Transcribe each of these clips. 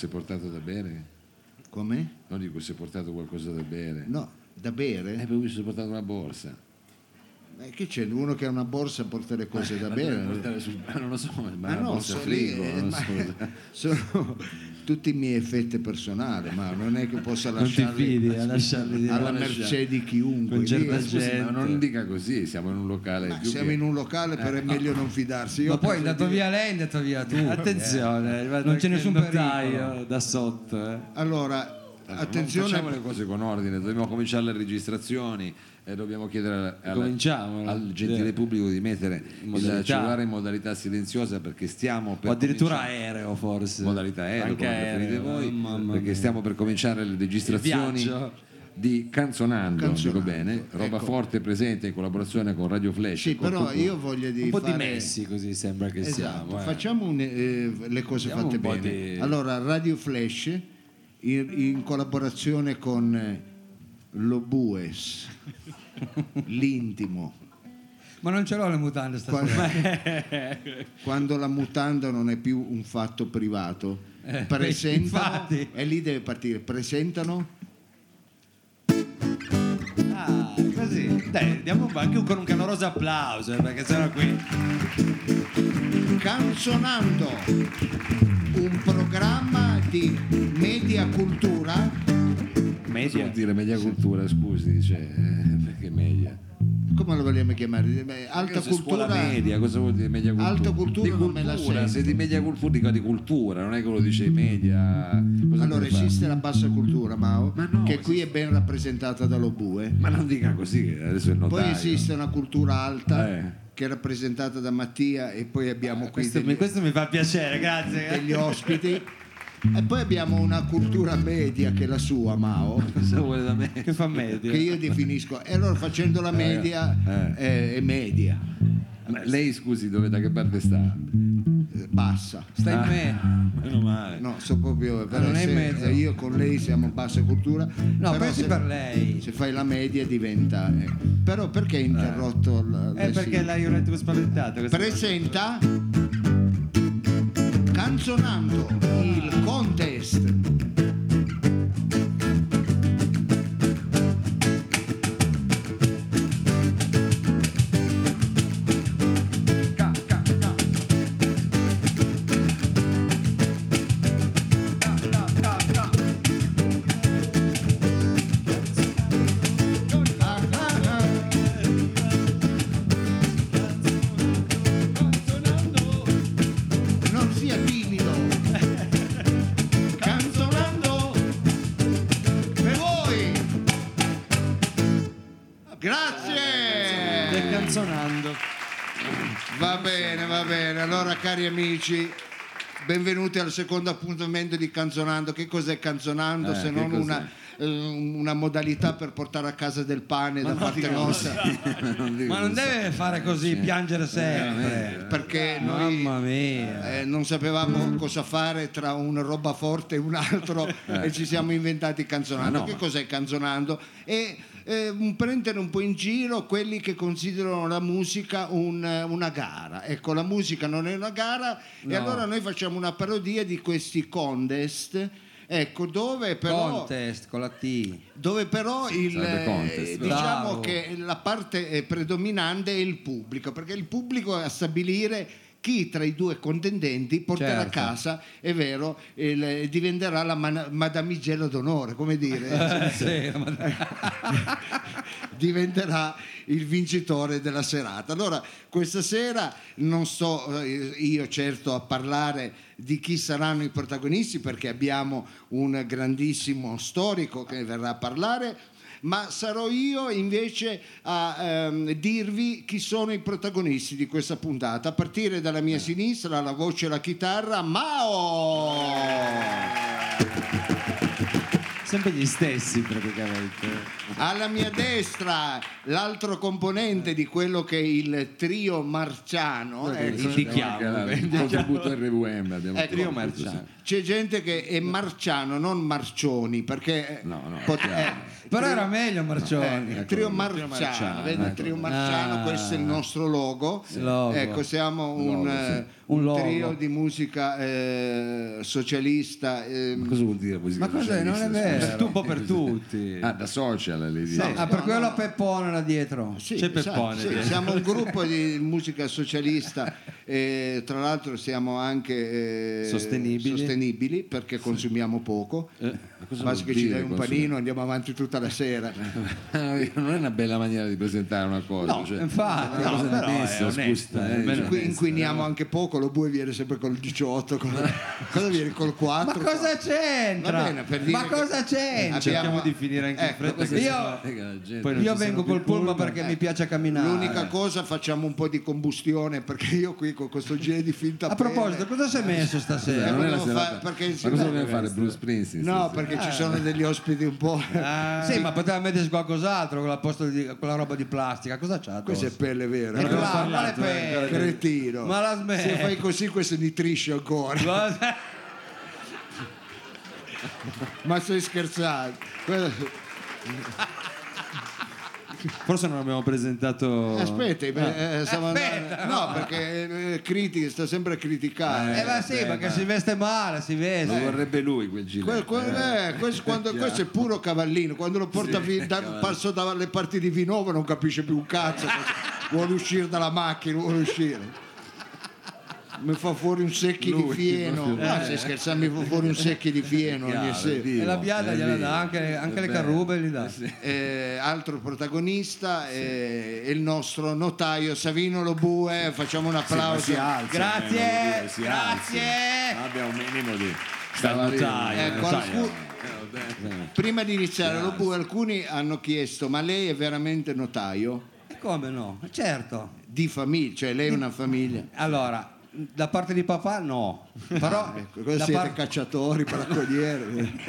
Si è portato da bere? Come? No, dico, si è portato qualcosa da bere. No, da bere? Eh, poi si è portato una borsa. Eh, che c'è? Uno che ha una borsa porta le cose da Ma bere? deve portare sul- ma non lo so, ma Ma no, borsa sono, frigo, lì, eh, non lo ma- so. sono tutti i miei effetti personali, ma non è che possa Non lasciarli fidi a lasciarli alla mercè di chiunque. Con certa Lì- gente. Scusi, ma non dica così, siamo in un locale. ma siamo che- in un locale, però è meglio non fidarsi. Io Ma poi è andato dire- via lei, è andato via tu. Attenzione, arrivato Non c'è nessun notaio pericolo. da sotto. eh. Allora, Allora, attenzione, Facciamo le cose con ordine, dobbiamo cominciare le registrazioni e dobbiamo chiedere alla- al gentile pubblico di mettere il cellulare in modalità silenziosa perché stiamo per O addirittura cominciare- aereo forse. modalità aereo Anche come preferite aereo, voi perché stiamo per cominciare le registrazioni di Canzonando, Canzonando, dico bene, roba ecco. forte presente in collaborazione con Radio Flash. sì, però tutto- io voglio di Un po' fare... dimessi così sembra che Esatto, siamo. eh. facciamo un- eh, le cose Diamo fatte bene. di- Allora, Radio Flash in, in collaborazione con eh, Lobues, l'intimo. Ma non ce l'ho le mutande stasera. Quando la mutanda non è più un fatto privato, Eh, presentano infatti. e lì deve partire. Presentano Ah, così. Dai, diamo anche con un caloroso applauso, eh, perché sennò qui. Canzonando, un programma di media cultura. Cosa Media. vuol dire media cultura, scusi, dice, eh, perché media? Come lo vogliamo chiamare? Beh, Alta cultura. media, cosa vuol dire media cultura? Alta cultura di non me la cultura, se di media cultura dico di cultura, non è che lo dice media. Cosa Allora esiste la bassa cultura, Mao, Ma no, che qui è ben rappresentata dall'Obue. Ma non dica così, che adesso è notaio. Poi esiste una cultura alta Eh. che è rappresentata da Mattia e poi abbiamo qui Questo, degli, mi, questo mi fa piacere, grazie. degli ospiti. E poi abbiamo una cultura media che è la sua, Mao, Cosa vuole da me? Che fa media. che io definisco. E allora facendo la media eh. È, è media, Ma lei scusi, dove, da che parte sta? eh, bassa. Sta in Ah. me. Meno male. No, so proprio Ah, non è in mezzo. Io con lei siamo bassa cultura. No, però pensi se- per lei. Se fai la media diventa. eh. Però perché hai interrotto la, Eh, la perché sigla? l'hai un attimo spaventato. presenta Canzonando il contest. Allora, cari amici, benvenuti al secondo appuntamento di Canzonando. Che cos'è Canzonando Eh, se non una, eh, una modalità per portare a casa del pane da parte nostra? Ma non deve fare così, piangere sempre. Perché noi Mamma mia. eh, non sapevamo cosa fare tra una roba forte e un altro e ci siamo inventati Canzonando. Ma no, che ma- cos'è Canzonando? E eh, prendere un po' in giro quelli che considerano la musica un- una gara. Ecco, la musica non è una gara e allora noi facciamo una parodia di questi contest. Ecco, dove però Contest con la T. dove però il, eh, contest. diciamo Bravo. che la parte eh, predominante è il pubblico, perché il pubblico è a stabilire chi tra i due contendenti porterà Certo. a casa, è vero, il- diventerà la man- madamigella d'onore, come dire, Sì, diventerà il vincitore della serata. Allora, questa sera non sto eh, io certo a parlare di chi saranno i protagonisti perché abbiamo un grandissimo storico che verrà a parlare. Ma sarò io invece a ehm, dirvi chi sono i protagonisti di questa puntata. A partire dalla mia sinistra, la voce e la chitarra, Mao! Sempre gli stessi praticamente. Alla mia destra l'altro componente di quello che è il trio marciano. ecco. indichiamo, Il contributo RVM abbiamo Ecco, Trio Marciano. C'è gente che è marciano, non marcioni, perché No, no, pot- eh, Però era meglio Marcioni. eh, trio Ecco, marciano, Marciano, vedi? ecco. trio marciano, Ah. questo è il nostro logo. Logo. Ecco, siamo un, Logo, sì. Eh, un logo. trio di musica eh, socialista. ehm, Ma cosa vuol dire musica Ma cos'è? Non è socialista? vero. Per tu, un po' per tutti. Ah, da social le dici. Ah, per quello Peppone là dietro. Sì, C'è esatto, Peppone sì, dietro. siamo un gruppo di musica socialista, e tra l'altro siamo anche eh, Sostenibili. sostenibili perché consumiamo poco. cosa Basta che ci dai un panino andiamo avanti tutta la sera. non è una bella maniera di presentare una cosa. No, cioè, infatti. No, però è onesta, scusa, eh, bene cioè, Inqui- inquiniamo anche poco, lo bue viene sempre col 18, col- cosa viene col 4? Ma cosa c'entra? Va bene, per dire Ma cosa c'entra? Cerchiamo di finire anche in Ecco, fretta. Io- sennò- eh, Poi non Io ci vengo col pullman. perché mi piace camminare. L'unica cosa facciamo un po' di combustione perché io qui con questo genere di finta A proposito, cosa si è messo Eh, stasera? non è la volevo serata- fare- perché ma cosa eh, dobbiamo fare? Bruce Springsteen? No, stasera? perché ci sono degli ospiti un po'. Ah, Sì, ma poteva mettersi qualcos'altro con la, posto di- con la roba di plastica. Cosa c'ha? Questa è pelle vera. Ma eh, pelle. Cretino. Ma la smetti. Fai così questo nitrisce ancora. Cosa? Ma stai scherzando? Quello- Forse non abbiamo presentato. Aspetta, eh, stavo Aspetta, andando- no, perché eh, critichi, sta sempre a criticare. Eh, ma sì, beh, perché ma- si veste male, si Lo veste. vorrebbe lui quel Que- que- eh, questo, quando- questo è puro cavallino, quando lo porta vi- da- passo dalle parti di Vinova non capisce più un cazzo, vuole uscire dalla macchina, vuole uscire. Mi fa fuori un secchi Lui, di fieno. proprio. No, stai scherzando, mi fa fuori un secchi di fieno ogni Chiaro, sera. E la biada gliela dà, anche, anche le carrube li dà. Eh, altro protagonista è il nostro notaio Savino Lobue, facciamo un applauso. Si alza, Grazie, almeno, dire, si grazie. alza. Abbia un minimo di Sta notaio, Eh, Eh, Prima di iniziare, Lobue, alcuni hanno chiesto: ma lei è veramente notaio? E come no? Certo. Di famiglia, cioè lei è una famiglia. Allora, da parte di papà no. Però Ecco, cosa da siete par- cacciatori, bracconieri?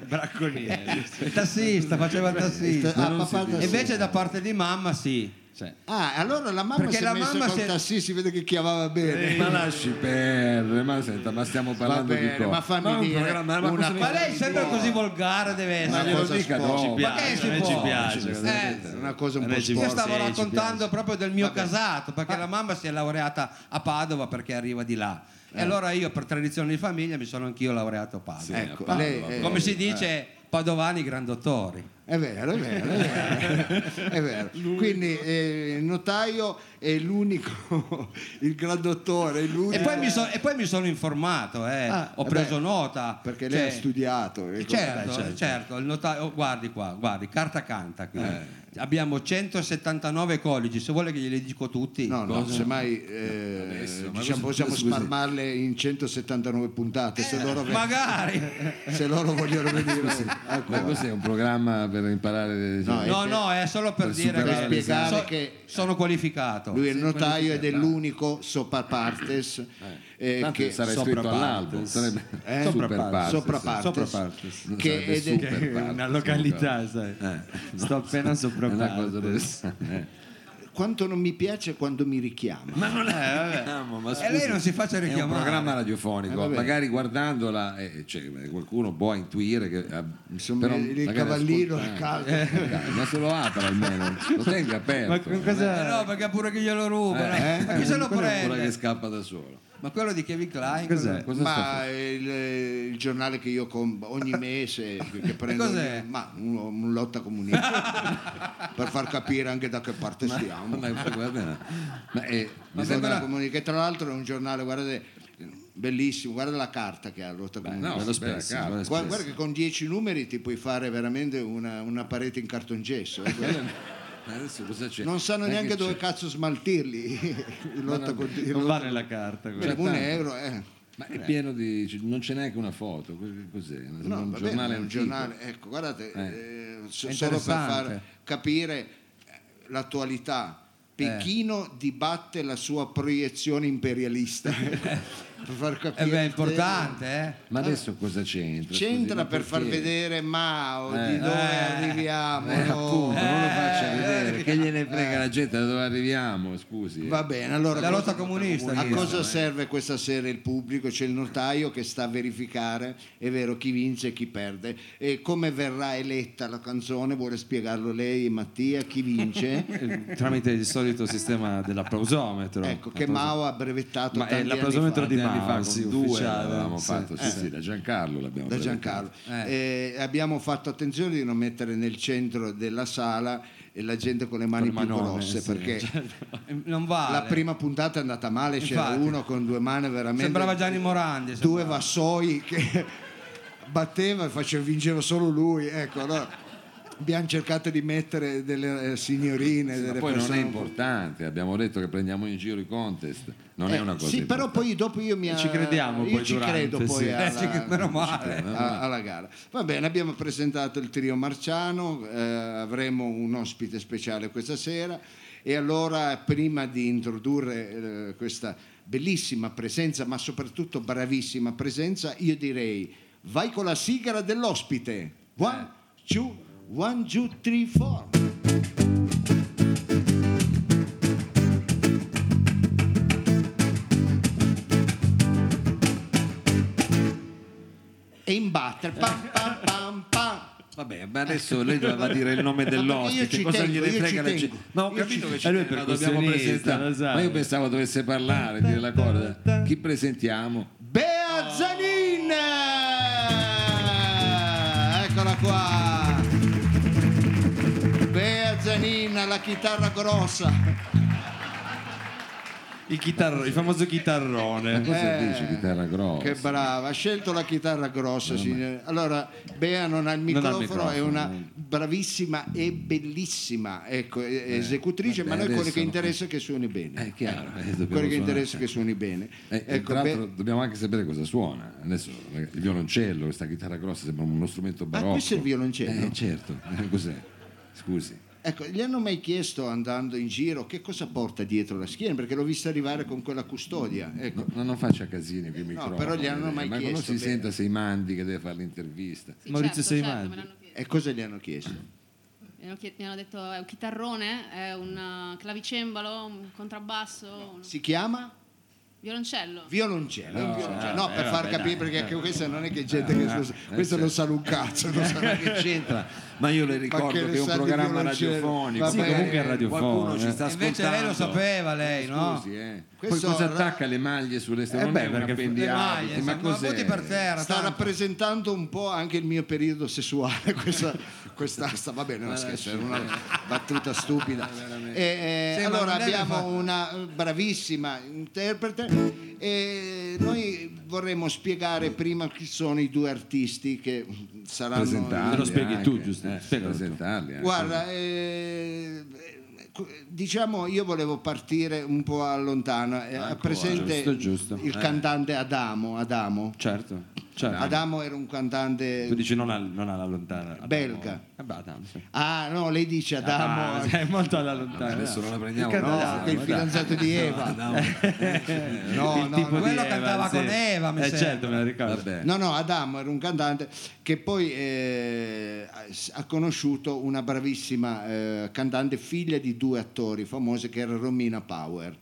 Bracconieri. il tassista, faceva il tassista. Ah, papà E invece da parte di mamma sì. Cioè, Ah, allora la mamma Perché si è la messa mamma col si è- tassì, si vede che chiamava bene. Ma lasci perdere, ma senta, ma stiamo parlando bene, di cosa? ma fammi un dire programma- ma una cosa mi Ma lei sempre così volgare deve Ma essere. glielo cosa dica sporca. dopo. ci piace, che si a noi ci può? piace. Eh, Una cosa un A po' ci Io sporca. stavo Sì, ci raccontando piace. proprio del mio casato, perché la mamma si è laureata a Padova perché arriva di là. E allora io per tradizione di famiglia mi sono anch'io laureato a Padova. Sì, Ecco, a lei- Padova, eh, Come si dice, padovani grandottori. È vero, è vero, è vero. È vero. Quindi eh, il notaio è l'unico, il gran dottore, è l'unico. E poi, mi so- e poi mi sono informato, eh. Ah, ho eh preso beh, nota. Perché lei Cioè, ha studiato. ecco. Certo, Beh, certo. certo, il notaio, oh, guardi qua, guardi, carta canta qui. Eh. Abbiamo 179 collegi, se vuole che glieli dico tutti. No, no, semmai eh, Adesso, diciamo, cosa- possiamo scusi. spalmarle in 179 puntate se loro, Magari. se loro vogliono venire. Ecco. Ma cos'è un programma per imparare? No, No, no, è solo per, Per dire che so- che- sono qualificato. Lui è il notaio ed è l'unico sopra partes eh, Tanto che sarà sopra iscritto partes. all'albo, sarebbe Eh? super Sopra partes. sopra partes, Sopra partes. Che è, Che è partes, una località, sai. Sto appena sopra È una cosa partes. Eh. quanto non mi piace quando mi richiama. Ma non è ma E lei non si faccia è un richiamare. programma Eh, radiofonico, vabbè. magari guardandola eh, cioè, qualcuno può intuire che eh, Insomma, però il cavallino è caldo. Eh, dai, ma se lo apra almeno, lo tenga aperto. Ma Eh, cosa... no, perché pure che glielo rubano. Eh, Ma chi se lo prende? che scappa da solo. Ma quello di Kevin Klein. Cos'è? Cosa sta Ma il, il giornale che io compro ogni mese che, prendo cos'è? ogni- ma un, un lotta comunista per far capire anche da che parte stiamo. Ma, ma, guarda, ma è, Ma Lotta Comunica, che tra l'altro è un giornale, guardate, bellissimo, guarda la carta che ha Lotta Comunica. no, lo beh, spesso, cavolo. lo Guarda, guarda che con 10 numeri ti puoi fare veramente una, una parete in cartongesso. eh, guarda. adesso cosa c'è? Non sanno Eh, neanche che dove c'è? cazzo smaltirli. Con- il Non va nella carta. quello. un euro, eh. Ma è pieno di. non c'è neanche una foto. Cos'è? No, un vabbè, giornale è un giornale, ecco, guardate, Eh. eh, solo per far capire eh, l'attualità. Pechino dibatte la sua proiezione imperialista. per far Eh capire. beh, è importante, eh. Ma adesso cosa c'entra? C'entra per far vedere Mao Eh. di dove Eh. arriviamo. Eh, no? appunto, non lo faccia Eh, vedere, che gliene frega la gente da dove arriviamo, scusi. eh. Va bene, allora La lotta comunista. a cosa serve questa sera il pubblico? C'è il notaio che sta a verificare, è vero, chi vince e chi perde. E come verrà eletta la canzone? Vuole spiegarlo lei, Mattia? Chi vince? Eh, tramite il solito sistema dell'applausometro. ecco, che Mao ha brevettato Ma è l'applausometro fa. di Tanti anni fa con sì, due l'avevamo sì. fatto, sì, sì, da Giancarlo l'abbiamo da. Giancarlo. Eh, abbiamo fatto attenzione di non mettere nel centro della sala e la gente con le mani Con più grosse sì, perché Eh, Non vale. la prima puntata è andata male, c'era Infatti. uno con due mani veramente Sembrava Gianni Morandi. due sembrava. vassoi che batteva e faceva, vinceva solo lui. Ecco, allora abbiamo cercato di mettere delle eh, signorine, Ma delle poi non è importante, abbiamo detto che prendiamo in giro i contest, non è Eh, una cosa Sì, però poi dopo io mi Ci crediamo io poi ci durante, credo poi sì. alla, Eh, ci- meno male. a- alla gara. Va bene, abbiamo presentato il trio Marciano, eh, avremo un ospite speciale questa sera e allora prima di introdurre eh, questa bellissima presenza, ma soprattutto bravissima presenza, io direi vai con la sigla dell'ospite. One, two, one, two, three, four. Battere. Pam, pam, pam, pam. Vabbè, ma adesso lei doveva dire il nome io dell'ospite, cosa tengo, gliene frega la gente? Ma ho Io capito che ci E lui tengo, ma dobbiamo presentare. Ma io pensavo dovesse parlare, dire la cosa. Chi presentiamo? Bea Zanin! Eccola qua! Bea Zanin, la chitarra grossa. Il, chitarro- il famoso Ma chitarrone. cosa Eh, dice chitarra grossa? Che brava, ha scelto la chitarra grossa. signore. Allora, Bea non ha il Non ha il microfono, è microfono, una no. bravissima e bellissima ecco, e- esecutrice, vabbè, ma noi quello che interessa è che suoni bene. È chiaro, eh, quello che interessa è che suoni bene. Eh, e ecco, tra l'altro Bea- dobbiamo anche sapere cosa suona. Adesso eh, il violoncello, questa chitarra grossa sembra uno strumento barocco. Ah, questo è il violoncello? Eh, certo, Eh, cos'è? Scusi. Ecco, gli hanno mai chiesto andando in giro che cosa porta dietro la schiena? Perché l'ho vista arrivare con quella custodia. Ecco. No, non faccia casini con i microfoni. però gli hanno mai ma quando chiesto, si bene. senta sei mandi che deve fare l'intervista. Sì, Maurizio certo, Seimani. certo. E cosa gli hanno chiesto? Mi hanno, chied- mi hanno detto è un chitarrone, è un clavicembalo, un contrabbasso, un Si chiama? Violoncello. Violoncello. un violoncello. No, eh, per far vabbè, capire, dai. perché questa non è che gente che questo certo. non sa un cazzo. non sa- Ma che c'entra? Ma io le ricordo che che, è un programma radiofonico. Va Sì, comunque è radiofonico. Qualcuno ci sta ascoltando. Invece lei lo sapeva, lei, no? Scusi, eh. Questo Poi cosa attacca le maglie sulle Eh strade? beh, perché- Le maglie, ma cos'è? per terra. Sta tanto. rappresentando un po' anche il mio periodo sessuale, questa, quest'asta, va bene, no scherzo, era una battuta stupida. E, eh, allora non abbiamo una bravissima interprete e noi vorremmo spiegare prima chi sono i due artisti che saranno... Presentarli Me lo spieghi anche, tu, giusto? eh, presentarli anche. Guarda, eh, diciamo io volevo partire un po' a lontano, eh, ha presente giusto, giusto. il Eh. cantante Adamo, Adamo. Certo, certo. Adamo era un cantante Tu dici non, al- non alla lontana. Adamo. Belga. Eh beh, Adamo, sì. Ah, no, lei dice Adamo, Ah, è molto alla lontana. Adesso non la prendiamo. No, è il fidanzato di Eva. no. No, no, no. Quello Eva, cantava sì. con Eva, mi Eh sembra. certo, me la ricordo. Vabbè. No, no, Adamo era un cantante che poi eh, ha conosciuto una bravissima eh, cantante, figlia di due attori famosi che era Romina Power.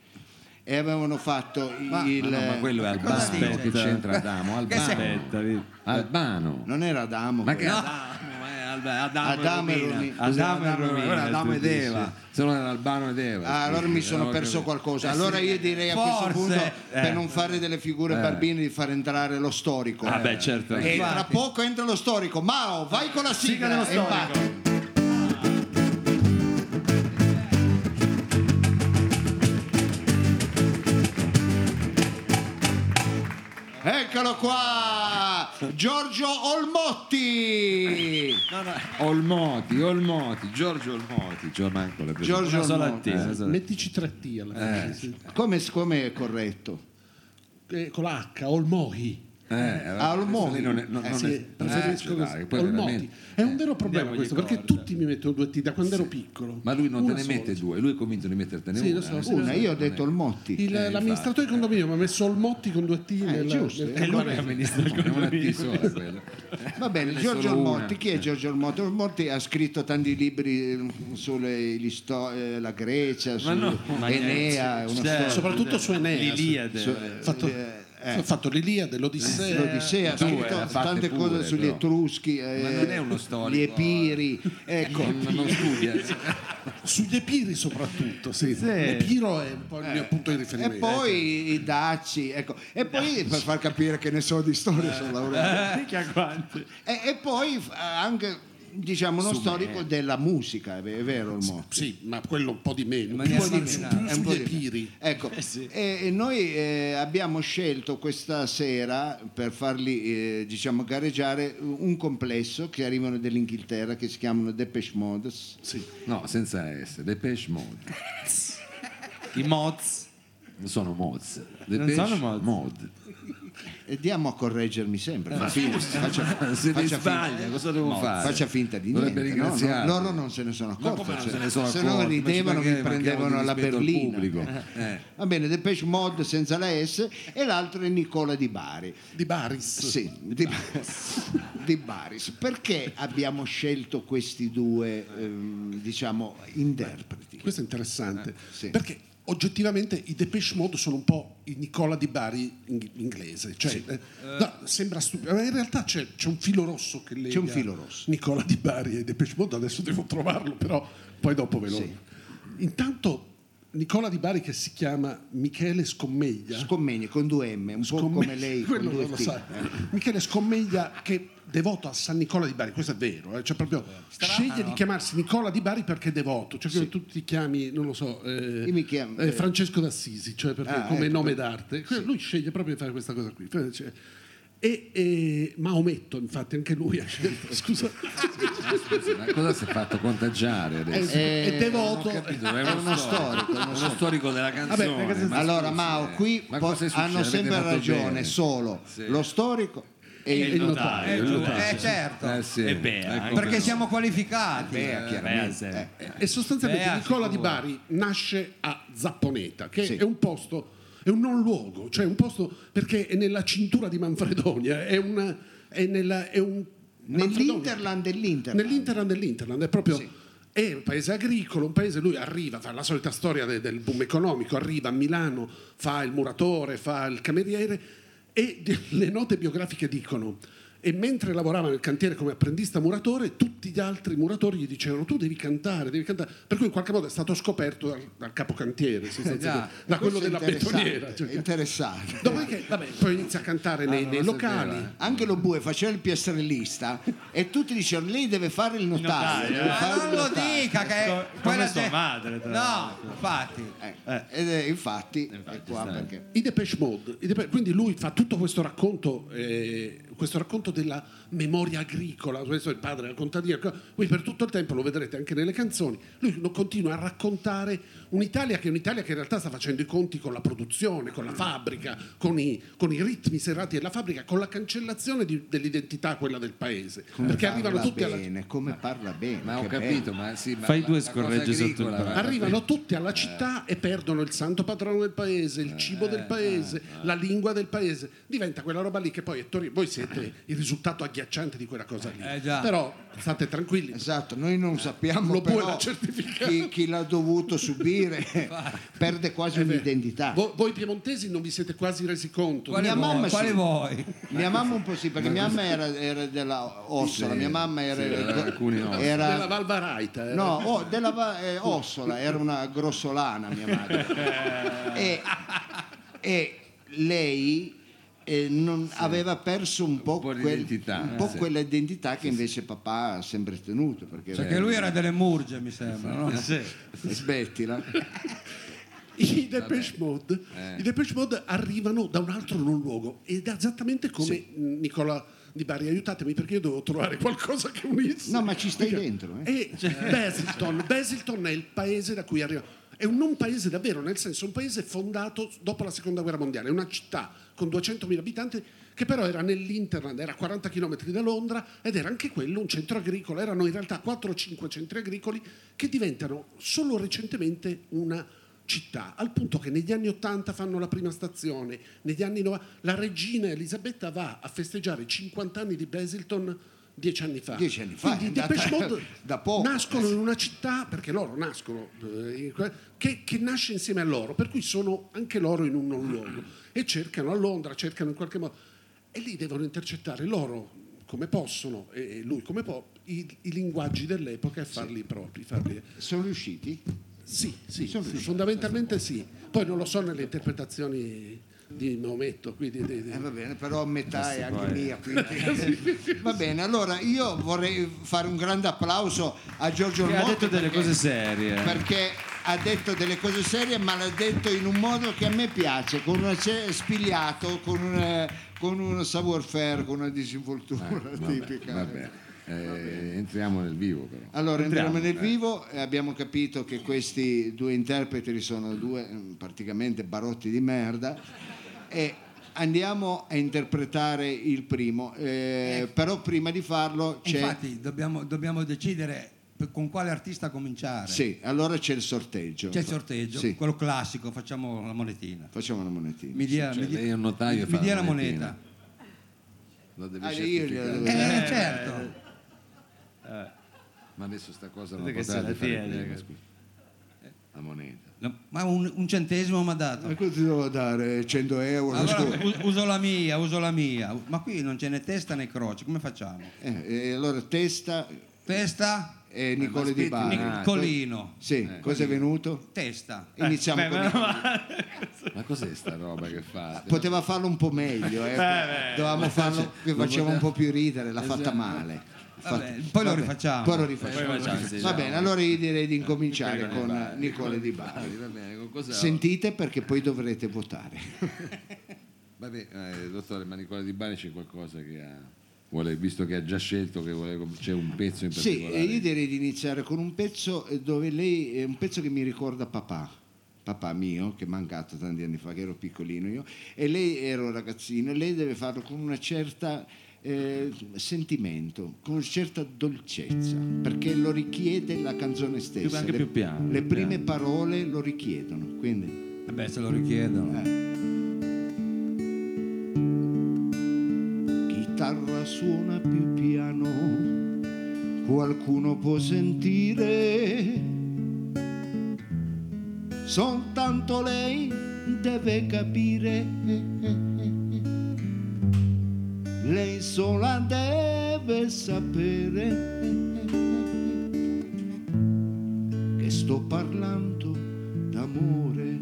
E avevano fatto il... Ma, no, ma quello è Albano. Che c'entra Adamo? Albano. Vedi. Albano. Non era Adamo. Ma che quello. Adamo? eh, Adamo, Adamo e e Romina. Cos'è Adamo e Romina, Adamo tu ed. Eva. Se no era Albano ed Eva. Ah, allora mi sono No, perso qualcosa. Allora io direi a questo Forse, punto, eh. per non fare delle figure barbine, di far entrare lo storico. Ah, beh, certo. E tra poco entra lo storico. Mao, vai con la sigla. dello e vai. storico. Eccolo qua, Giorgio Olmotti. Olmoti, Olmoti, Giorgio Olmoti. Giorgio Manco le presenta. Giorgio Una sola Olmotti. sola- Mettici tre T alla fine. sì. Come, come è corretto? Eh, con l'H, Olmohi. Eh, Olmotti. lei non è- non- Eh, non sì, è- Preferisco eh, Olmotti. veramente- È un vero problema questo, perché tutti mi mettono due T da quando ero piccolo. Ma lui non Una te ne mette due, lui è convinto di mettertene Sì, una. lo so, eh. sì, Una, io ho detto il Motti. Il- Eh, l'amministratore di condominio mi ha messo Olmotti con due T nel, giusto, nel eh. E il È una T condominio. Va bene, Giorgio Olmotti, chi è Giorgio Olmotti? Olmotti ha scritto tanti libri eh, sulla Grecia, su Enea, storia. Soprattutto su Eneas. L'Iliade. Su- Ha fatto, eh, eh. ha fatto l'Iliade, l'Odissea. L'Odissea ha Due, scritto tante pure, cose sugli però. Etruschi, eh, Ma non è uno storico, gli Epiri, ecco. Non, non studia. Sugli Epiri soprattutto, sì. Epiro è un po' il mio punto di E riferimento. poi i Daci, ecco. e poi per far capire che ne so di storia sono laureato. E, e poi anche diciamo uno storico della musica, è vero il Motti? Sì, ma quello un po' di meno. Più, più È un po' sugli di- Epiri. Ecco, e, e noi eh, abbiamo scelto questa sera per farli eh, diciamo gareggiare un complesso che arrivano dall'Inghilterra che si chiamano Depeche Mode. Sì. No, senza S, Depeche Mode. I mods. Non sono. Non Depeche sono Moz. Mode. E diamo a correggermi sempre. Fa finta, faccia, Se mi faccia sbaglia, finta, cosa devo fare? faccia finta di Dovrebbe niente. no? No, loro non se ne sono accorti. cioè, se ne sono se no ridevano, Ma mancherebbe, prendevano alla berlina. pubblico. Eh. Va bene, Depeche Mode senza la S e l'altro è Nicola Di Bari. Di Baris. Sì, di, di Baris. Perché abbiamo scelto questi due, ehm, diciamo, interpreti? Questo è interessante. sì. Perché oggettivamente i Depeche Mode sono un po' i Nicola Di Bari in- inglese. Cioè, eh, no, sembra stupido, ma in realtà c'è, c'è un filo rosso che lega C'è un filo rosso. Nicola Di Bari e Depeche Mode. Adesso devo trovarlo, però poi dopo ve lo... Sì. Intanto Nicola Di Bari che si chiama Michele Scommeglia. Scommegni con due M, un po' Scomme- come lei quello non lo sa. Michele Scommeglia che devoto a San Nicola di Bari, questo è vero, eh, cioè proprio sceglie di chiamarsi Nicola di Bari perché è devoto, cioè che tu ti chiami, non lo so, eh, chiamo- eh, Francesco d'Assisi, cioè perché Ah, come ecco, nome d'arte, lui sceglie proprio di fare questa cosa qui. Cioè, e, e Maometto, infatti, anche lui ha scelto, scusa, Scusi, ma cosa si è fatto contagiare è, adesso? è devoto. Capito, è uno storico, è uno uno storico della canzone. Vabbè, ma Allora, Mao, eh, qui ma po- hanno sempre ragione bene. solo Sì. lo storico e il il notaio. notaio. Eh, il giù, notaio. eh, certo. Eh sì, E beh, ecco Perché però. siamo qualificati. Beh, chiaramente. sì. Eh, E sostanzialmente Beh, Nicola di. Bari nasce a Zapponeta, che Sì. è un posto, è un non luogo, cioè un posto perché è nella cintura di Manfredonia, è, una, è, nella, è un... Nell'Interland dell'Interland. Nell'Interland dell'Interland, è proprio... Sì. È un paese agricolo, un paese, lui arriva, fa la solita storia de- del boom economico, arriva a Milano, fa il muratore, fa il cameriere e le note biografiche dicono e mentre lavorava nel cantiere come apprendista muratore, tutti gli altri muratori gli dicevano tu devi cantare, devi cantare, per cui in qualche modo è stato scoperto dal, dal capocantiere, sostanzialmente, già. da quello della è interessante, betoniera. cioè- è interessante. Dopodiché, vabbè, poi inizia a cantare nei, non nei lo locali. sapeva, Anche lo Bue faceva il piastrellista e tutti dicevano lei deve fare il notaio. notaio, deve eh. Ma fare non lo notaio". dica che Co- quella come sua madre, No, infatti. Eh, Ed è, infatti, è qua perché... I Depeche Mode, i Depeche- quindi lui fa tutto questo racconto, eh, questo racconto della memoria agricola, questo è il padre della contadina, voi per tutto il tempo lo vedrete anche nelle canzoni, lui continua a raccontare un'Italia che è un'Italia che in realtà sta facendo i conti con la produzione, con la fabbrica, con i, con i ritmi serrati della fabbrica, con la cancellazione di- dell'identità quella del paese, perché arrivano parla tutti alla... bene, come parla bene. Ma ho capito, ma sì, ma Fai la- due scorregge sotto il braccio. Arrivano tutti alla città e perdono il santo patrono del paese, il cibo del paese, la lingua del paese. Diventa quella roba lì che poi è Torino. Voi siete il risultato agghiacciante di quella cosa lì. Eh, già. Però state tranquilli. Esatto, noi non sappiamo Lo però chi, chi l'ha dovuto subire perde quasi un'identità. Voi, voi piemontesi non vi siete quasi resi conto. Quale Mia vuoi? mamma sì. Quale vuoi? Mia mamma un po' sì, perché mia mamma era, era della Ossola, Sì, mia mamma era, sì, era no. era- Della Valvaraita. eh. no, oh, della eh, Ossola, era una grossolana mia madre. e, e lei eh, non- aveva perso un po', Un po' quel- un po' eh, sì. quell'identità che invece papà ha sempre tenuto. Perché Perché lui era delle Murge, mi sembra. no? Sì. Smettila. I Depeche Mode, Eh. i Depeche Mode arrivano da un altro non luogo ed è esattamente come Nicola Di Bari. Aiutatemi perché io devo trovare qualcosa che unisse. No, ma ci stai dentro. Eh? E Basildon, Basildon è il paese da cui arriva. È un non paese davvero, nel senso un paese fondato dopo la seconda guerra mondiale, è una città con 200.000 abitanti che però era nell'interland, era a 40 km da Londra ed era anche quello un centro agricolo, erano in realtà 4 o 5 centri agricoli che diventano solo recentemente una città, al punto che negli anni 80 fanno la prima stazione, negli anni 90 la regina Elisabetta va a festeggiare i 50 anni di Basildon dieci anni fa. Dieci anni fa, Quindi Depeche Mode da poco. nascono in una città, perché loro nascono, eh, che, che nasce insieme a loro, per cui sono anche loro in un non luogo e cercano a Londra, cercano in qualche modo, e lì devono intercettare loro come possono e lui come può i, i linguaggi dell'epoca e farli propri. Farli... Sono riusciti? Sì, sì, sì, fondamentalmente sì. Poi non lo so nelle interpretazioni di Maometto. Quindi, di- di- Eh, va bene, però metà è anche mia. quindi- Va bene, allora io vorrei fare un grande applauso a Giorgio Che ha detto delle perché- cose serie. Perché ha detto delle cose serie, ma l'ha detto in un modo che a me piace, con una spigliato, con un, con un savoir-faire, con una disinvoltura tipica. Vabbè, eh, entriamo nel vivo però. Allora entriamo Entriamo, nel vivo e abbiamo capito che questi due interpreti sono due mm, praticamente barotti di merda e andiamo a interpretare il primo. Eh, Però prima di farlo c'è... Infatti dobbiamo, dobbiamo decidere con quale artista cominciare. Sì, allora c'è il sorteggio. C'è il sorteggio, Sì, quello classico, facciamo la monetina. facciamo una monetina. Mi dia, Cioè, mi dia- un notaio mi fa dia la la moneta. Lo devi Ah, io certificare. glielo- Eh, certo. Ma adesso sta cosa non la potete la fare scusa. La moneta. Ma un, un centesimo mi ha dato. Ma cosa ti devo dare? 100 euro? Allora uso la mia, uso la mia. Ma qui non c'è né testa né croce, come facciamo? Eh, e allora testa Testa, e Nicole ma di Bari. Nicolino. Sì, cosa è venuto? Testa. Iniziamo Beh, con. Ma cos'è sta roba che fa? Poteva farlo un po' meglio, eh. beh, dovevamo farlo che faceva un po' più ridere, l'ha fatta male. Vabbè, poi lo rifacciamo. Poi lo rifacciamo. Poi facciamo, sì, Va diciamo. bene, allora io direi di incominciare Nicole di con Bari, Nicole di Bari. Va bene, con cosa... Sentite perché poi dovrete votare. Vabbè, eh, dottore, ma Nicola Di Bari c'è qualcosa che ha... Vuole, visto che ha già scelto che vuole, c'è un pezzo in Sì, particolare. e io direi di iniziare con un pezzo eh, dove lei è un pezzo che mi ricorda papà. Papà mio, che è mancato tanti anni fa, che ero piccolino io, e lei era un ragazzino, e lei deve farlo con una certa eh, sentimento, con certa dolcezza, perché lo richiede la canzone stessa. anche le, più piano, le più prime piano. parole lo richiedono, quindi... Vabbè, se lo richiedono. Eh. Chitarra suona più piano, qualcuno può sentire, soltanto lei deve capire. Lei sola deve sapere che sto parlando d'amore.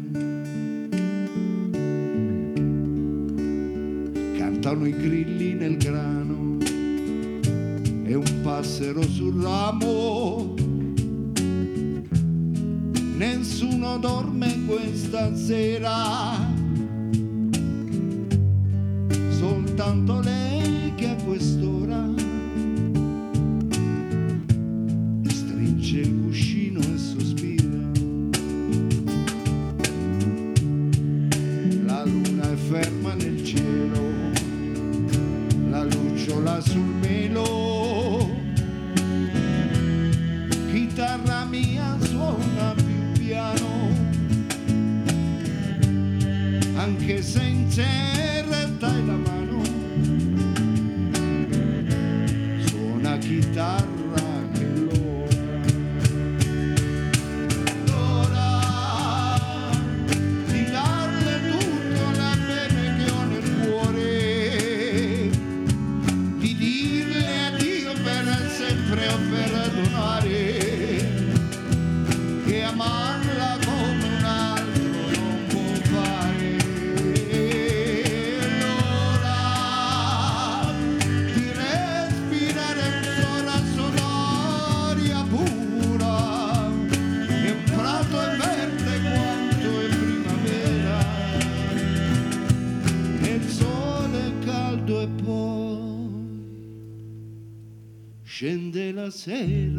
cantano i grilli nel grano e un passero sul ramo. Nessuno dorme questa sera, soltanto lei hacer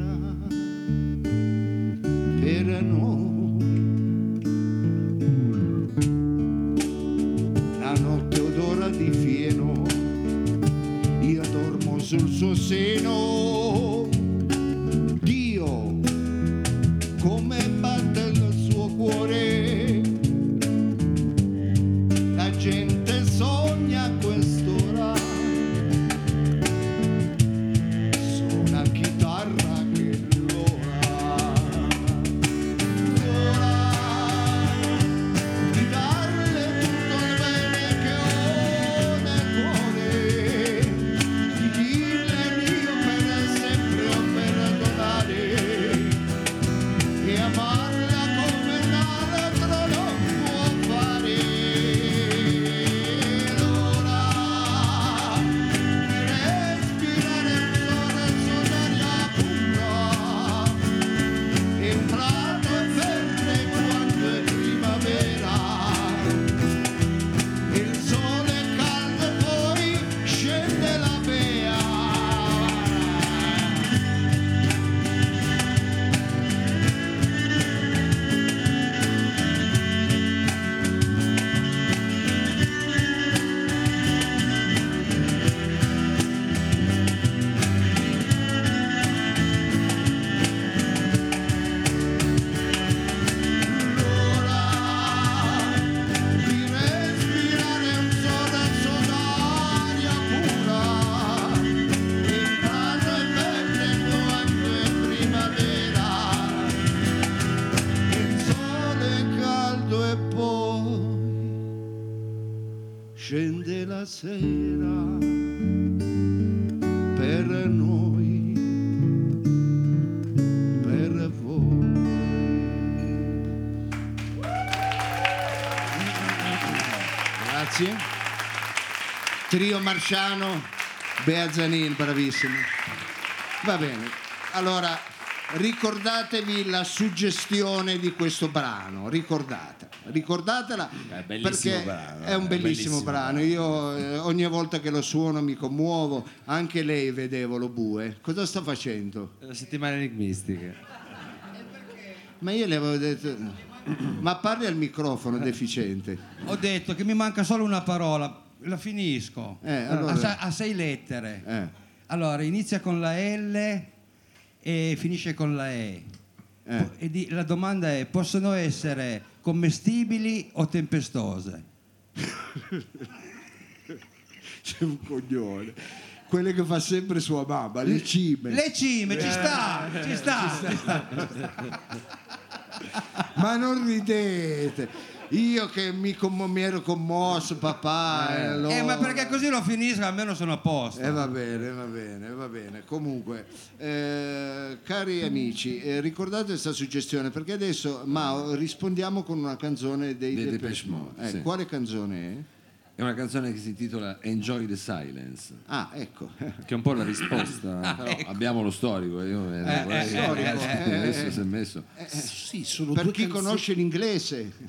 sera per noi per voi Grazie. Trio Marciano, Bea Zanin, bravissimo. Va bene. Allora, ricordatevi la suggestione di questo brano, ricordate. Ricordatela perché brano, è un è bellissimo, bellissimo brano. Io eh, ogni volta che lo suono mi commuovo, anche lei vedevo lo bue. Cosa sta facendo? Le settimane enigmistiche. Ma io le avevo detto ma parli al microfono deficiente. Ho detto che mi manca solo una parola, la finisco. Eh, allora- a, sa- a sei lettere. Eh. Allora, inizia con la L e finisce con la E. Eh. E di- la domanda è, possono essere commestibili o tempestose? C'è un coglione. Quelle che fa sempre sua mamma, le cime. Le cime, ci sta, ci sta. ci sta. Ma non ridete. Io che mi, commo- mi ero commosso, papà. e allora- Eh, ma perché così lo finisco, almeno sono a posto. Eh, va bene, va bene, va bene. Comunque, eh, cari amici, eh, ricordate questa suggestione perché adesso Mao rispondiamo con una canzone dei, Dei Depeche Mode. Eh, sì. Quale canzone è? È una canzone che si intitola Enjoy the Silence. Ah, ecco. Che è un po' la risposta. Però abbiamo lo storico. Io, eh, Eh, vorrei- eh, storico, eh, eh, adesso eh. si è messo. Sì, sono per due chi canzoni- conosce l'inglese.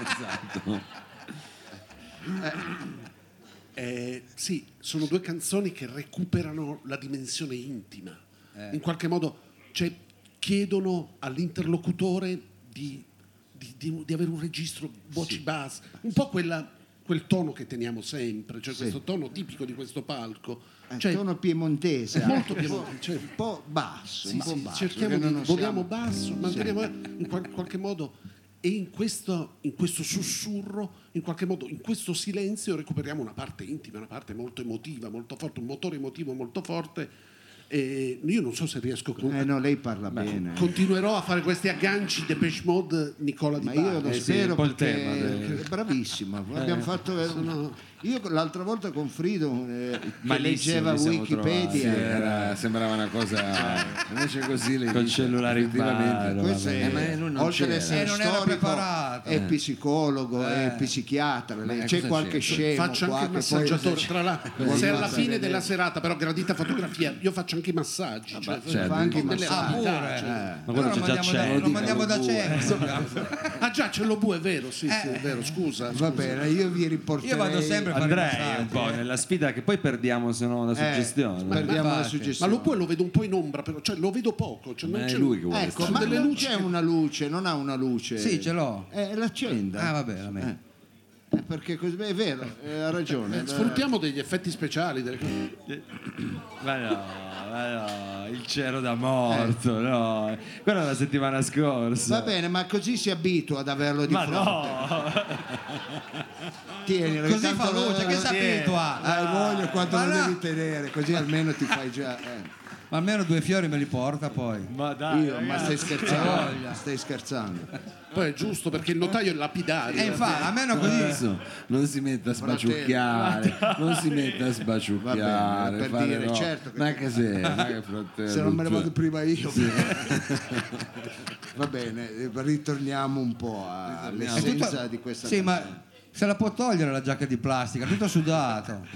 Esatto. Eh, sì, sono due canzoni che recuperano la dimensione intima. In qualche modo cioè, chiedono all'interlocutore di, di- di- di avere un registro voci basse, un po' quella- quel tono che teniamo sempre, cioè questo tono tipico di questo palco. Eh, Cioè, tono piemontese. è molto piemontese, cioè- un po' basso. sì, un po' sì, basso, cerchiamo di vogliamo siamo- basso, manteniamo in qual- qualche modo e in questo, in questo sussurro, in qualche modo, in questo silenzio recuperiamo una parte intima, una parte molto emotiva, molto forte, un motore emotivo molto forte. E io non so se riesco a Eh no, lei parla bene. continuerò a fare questi agganci Depeche Mode Nicola Di Ma io Bari. lo Eh sì, spero un il perché tema del- è bravissimo. Abbiamo fatto io l'altra volta con Frido eh, che leggeva siamo Sì, Wikipedia. era- sembrava una cosa. Invece così le Col cellulare in mano, Questo vabbè. è, Eh, oltre ad essere Eh, storico, preparato. è psicologo, è Eh. psichiatra. Ma c'è cosa qualche c'è? scemo faccio qua anche poi- massaggiatore tra l'altro Vuoi se alla fine della serata però gradita fotografia io faccio anche i massaggi cioè, certo. Fa anche delle Ah, massaggi. pure. Eh. Ma quello già c'è. lo mandiamo da Cemo. ah già c'è lo bue è vero sì sì è vero scusa, Va bene, io vi riporterei Io vado sempre a Andrei un po' nella sfida che poi perdiamo se no la Eh, suggestione. perdiamo la infatti. ma suggestione. lo bue lo vedo un po' in ombra però cioè lo vedo poco cioè, non è c'è lui che vuole Ecco, ma delle luci c'è una luce, non ha una luce. Sì, ce l'ho. Eh, l'accenda. Ah, vabbè, la metto. Eh. Eh, perché così è vero, eh, ha ragione. Eh, Sfruttiamo degli effetti speciali. delle cose. Ma no, ma no, il cielo da morto, no. Quella è la settimana scorsa. Va bene, ma così si abitua ad averlo di Ma fronte. no! Tienilo, Così fa luce, che si abitua. Hai voglia quanto Ma lo no. devi tenere, così almeno ti fai già. eh. Ma almeno due fiori me li porta poi. Ma dai, Io, ma stai scherzando? Stai scherzando. Poi è giusto perché il notaio è lapidario. E infatti, almeno così. Adesso non si metta a sbaciucchiare, non si metta a sbaciucchiare. Va bene, per fare dire, no. certo che- Ma che sei? Ma che fratello, Se non me ne cioè. vado prima io. Va bene, eh, ritorniamo un po' a- all'essenza tutto- di questa Sì, ma canzone. se la può togliere la giacca di plastica, tutto sudato.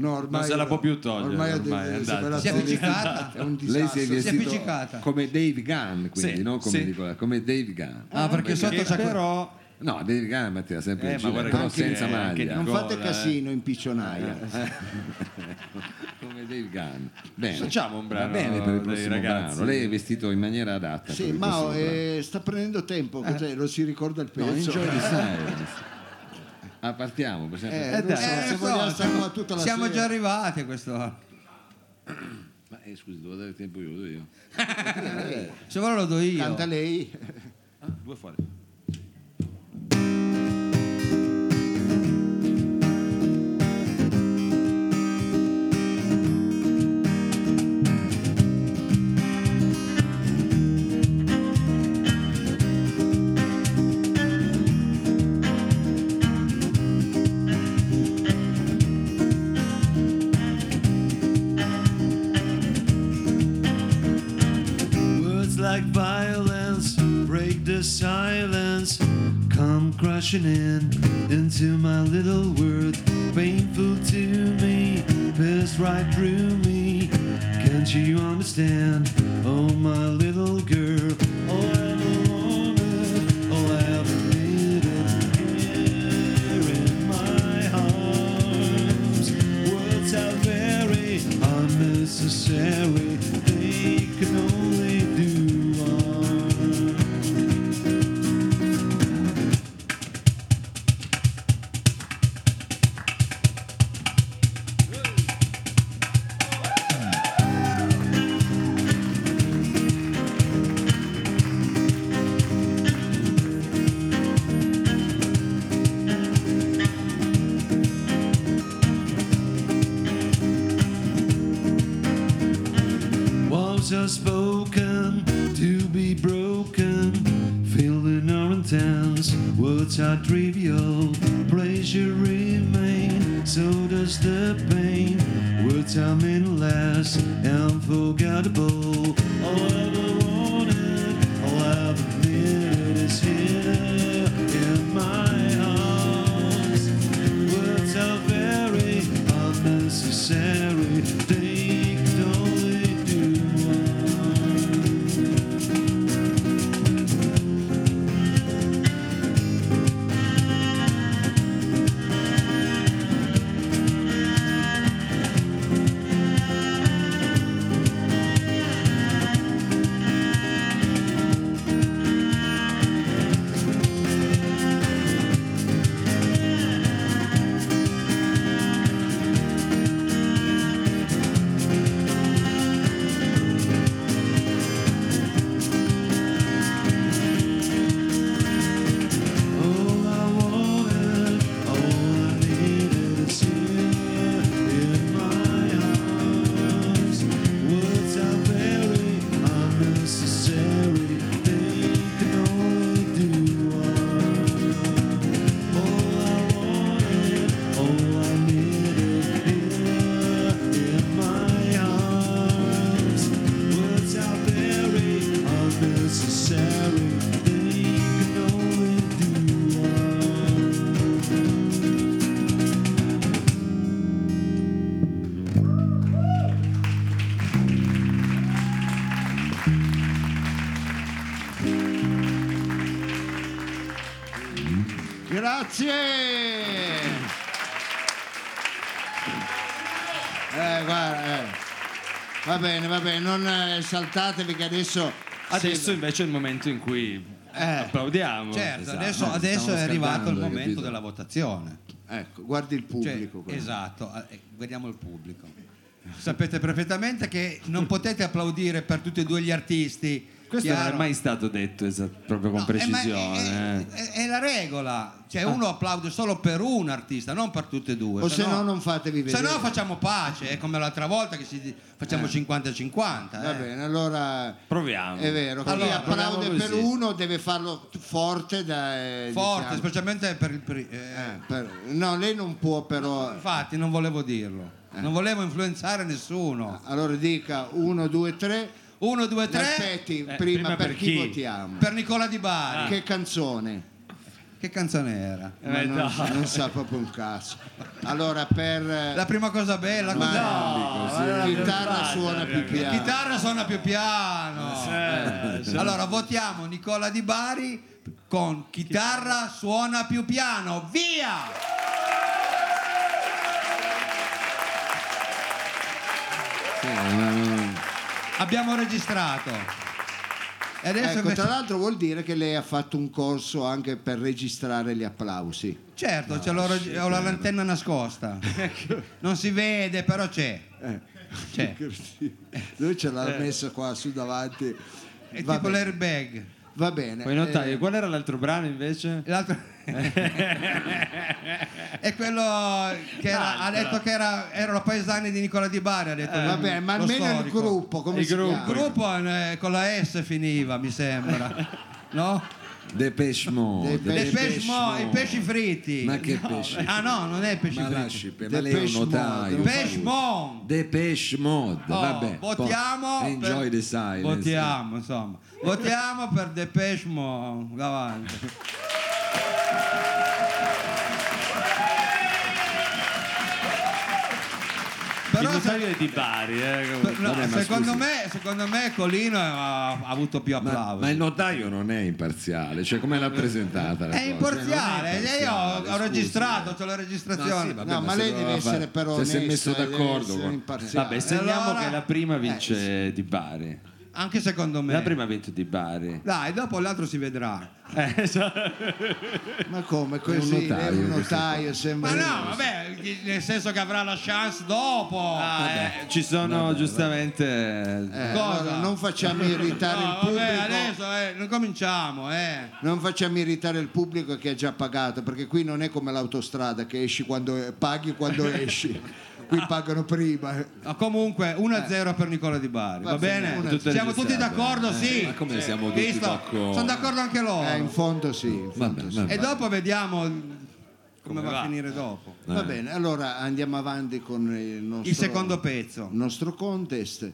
No, ormai, Non se la può più togliere, Ormai, ormai, è se andata. Si è appiccicata? È un Lei si è disastro. Si è vestito appiccicata. come Dave Gunn, quindi, Sì, no? Come, sì. dico, come Dave Gunn. Ah, perché sotto Che c'è però No, Dave Gunn metteva sempre Eh, gilet, guarda però senza anche maglia. Non Nicola, fate eh. casino in piccionaia. come Dave Gunn. Bene. Facciamo un brano Va bene per il prossimo ragazzi. brano. Lei è vestito in maniera adatta. Sì, ma eh, sta prendendo tempo, cos'è? lo si ricorda il No, pezzo? enjoy the silence. Ah, partiamo. Eh, Eh, so, tutta la siamo sera. già arrivati a questo. Ma eh, scusi, devo dare tempo io, lo do io. Se vuole lo do io. Canta lei. due fuori. Crashing in into my little world. Painful to me, pierce right through me. Can't you understand? Oh, my little girl. Eh, saltatevi che adesso... Adesso invece è il momento in cui Applaudiamo. Certo, Esatto. adesso, No, adesso è arrivato il momento capito? della votazione. Ecco, guardi il Cioè, pubblico. quello. esatto, eh, guardiamo il pubblico. Sapete perfettamente che non potete applaudire per tutti e due gli artisti. Questo non chiaro? è mai stato detto esat- proprio con No, eh, precisione. È, eh. è- è la regola, cioè uno applaude solo per un artista, non per tutte e due. O se no non fatevi Se vedere. no facciamo pace, è come l'altra volta che si, facciamo 50-50. Va eh. bene, allora Proviamo. è vero, chi Allora, applaude per uno deve farlo forte da, eh, Forte, diciamo. specialmente per il... eh, Eh, per- no, lei non può però. Infatti non volevo dirlo, Eh. non volevo influenzare nessuno. Allora dica 1, 2, 3. Uno, due, tre, Aspetti, Eh, prima, prima per per chi, chi? votiamo? per Nicola Di Bari. Che canzone? Che canzone era? Ma Eh, non, no. non sa proprio un cazzo. Allora per eh, La prima cosa bella, ma- cos'è? chitarra suona più piano. Chitarra suona più piano. Eh, Allora votiamo Nicola Di Bari con chitarra suona più piano. Via! Sì, Abbiamo registrato. E adesso Ecco, invece- tra l'altro vuol dire che lei ha fatto un corso anche per registrare gli applausi. certo, ce l'ho reg- ho la lanterna nascosta. Non si vede, però c'è. Eh. C'è. Lui ce l'ha messo qua su davanti. È Va tipo bene. l'airbag. Va bene. Poi notai, eh, qual era l'altro brano invece? L'altro... è quello che era- ha detto che era, erano paesani di Nicola Di Bari. Ha detto va bene, ma almeno il storico. gruppo, come Il si gruppo. Il gruppo eh, con la S finiva, mi sembra. No? Depeche Mode. Depeche I pesci, mo- i pesci fritti. Ma che pesce? Ah no, non è pesci Ma fritti. lasci, per- ma lei è un Depeche notaio. Mode. Pesci Mon. Depeche Mode, Oh, vabbè. votiamo Enjoy per- the silence. Votiamo, insomma. Votiamo per Depeche Mode. Davanti. Il Però se- notaio è di Bari, eh, comunque. no, Vabbè, ma secondo, scusi. me, secondo me Colino ha, ha avuto più Ma, applausi. ma il notaio non è imparziale, cioè come l'ha presentata la è cosa? imparziale, Cioè, non è io ho, imparziale, ho scusi. registrato, c'ho la Ma registrazione. sì, vabbè, No, ma se lei deve fare- essere però Se si è messo d'accordo con- imparziale. Vabbè, segniamo Allora- che la prima vince di Bari. Anche secondo me. La prima ha vinto di Bari. Dai, dopo l'altro si vedrà. Ma come È così? un notaio, notaio, Ma sembra. no, vabbè, nel senso che avrà la chance dopo. Ah, eh, ci sono giustamente Eh, Cosa? allora, non facciamo irritare No, il pubblico. vabbè, adesso eh, non cominciamo, eh. Non facciamo irritare il pubblico che ha già pagato, perché qui non è come l'autostrada che esci quando paghi quando esci. Qui pagano prima. Ma comunque 1-0 per Nicola Di Bari, va, Va bene, bene? 1-0. Siamo tutti d'accordo, sì. ma come siamo tutti Visto? d'accordo? Sono d'accordo anche loro. Eh, in fondo sì. in fondo Vabbè, sì. E dopo vediamo come, va, va. a finire dopo. Va bene, allora andiamo avanti con il nostro, Il secondo pezzo. il nostro contest.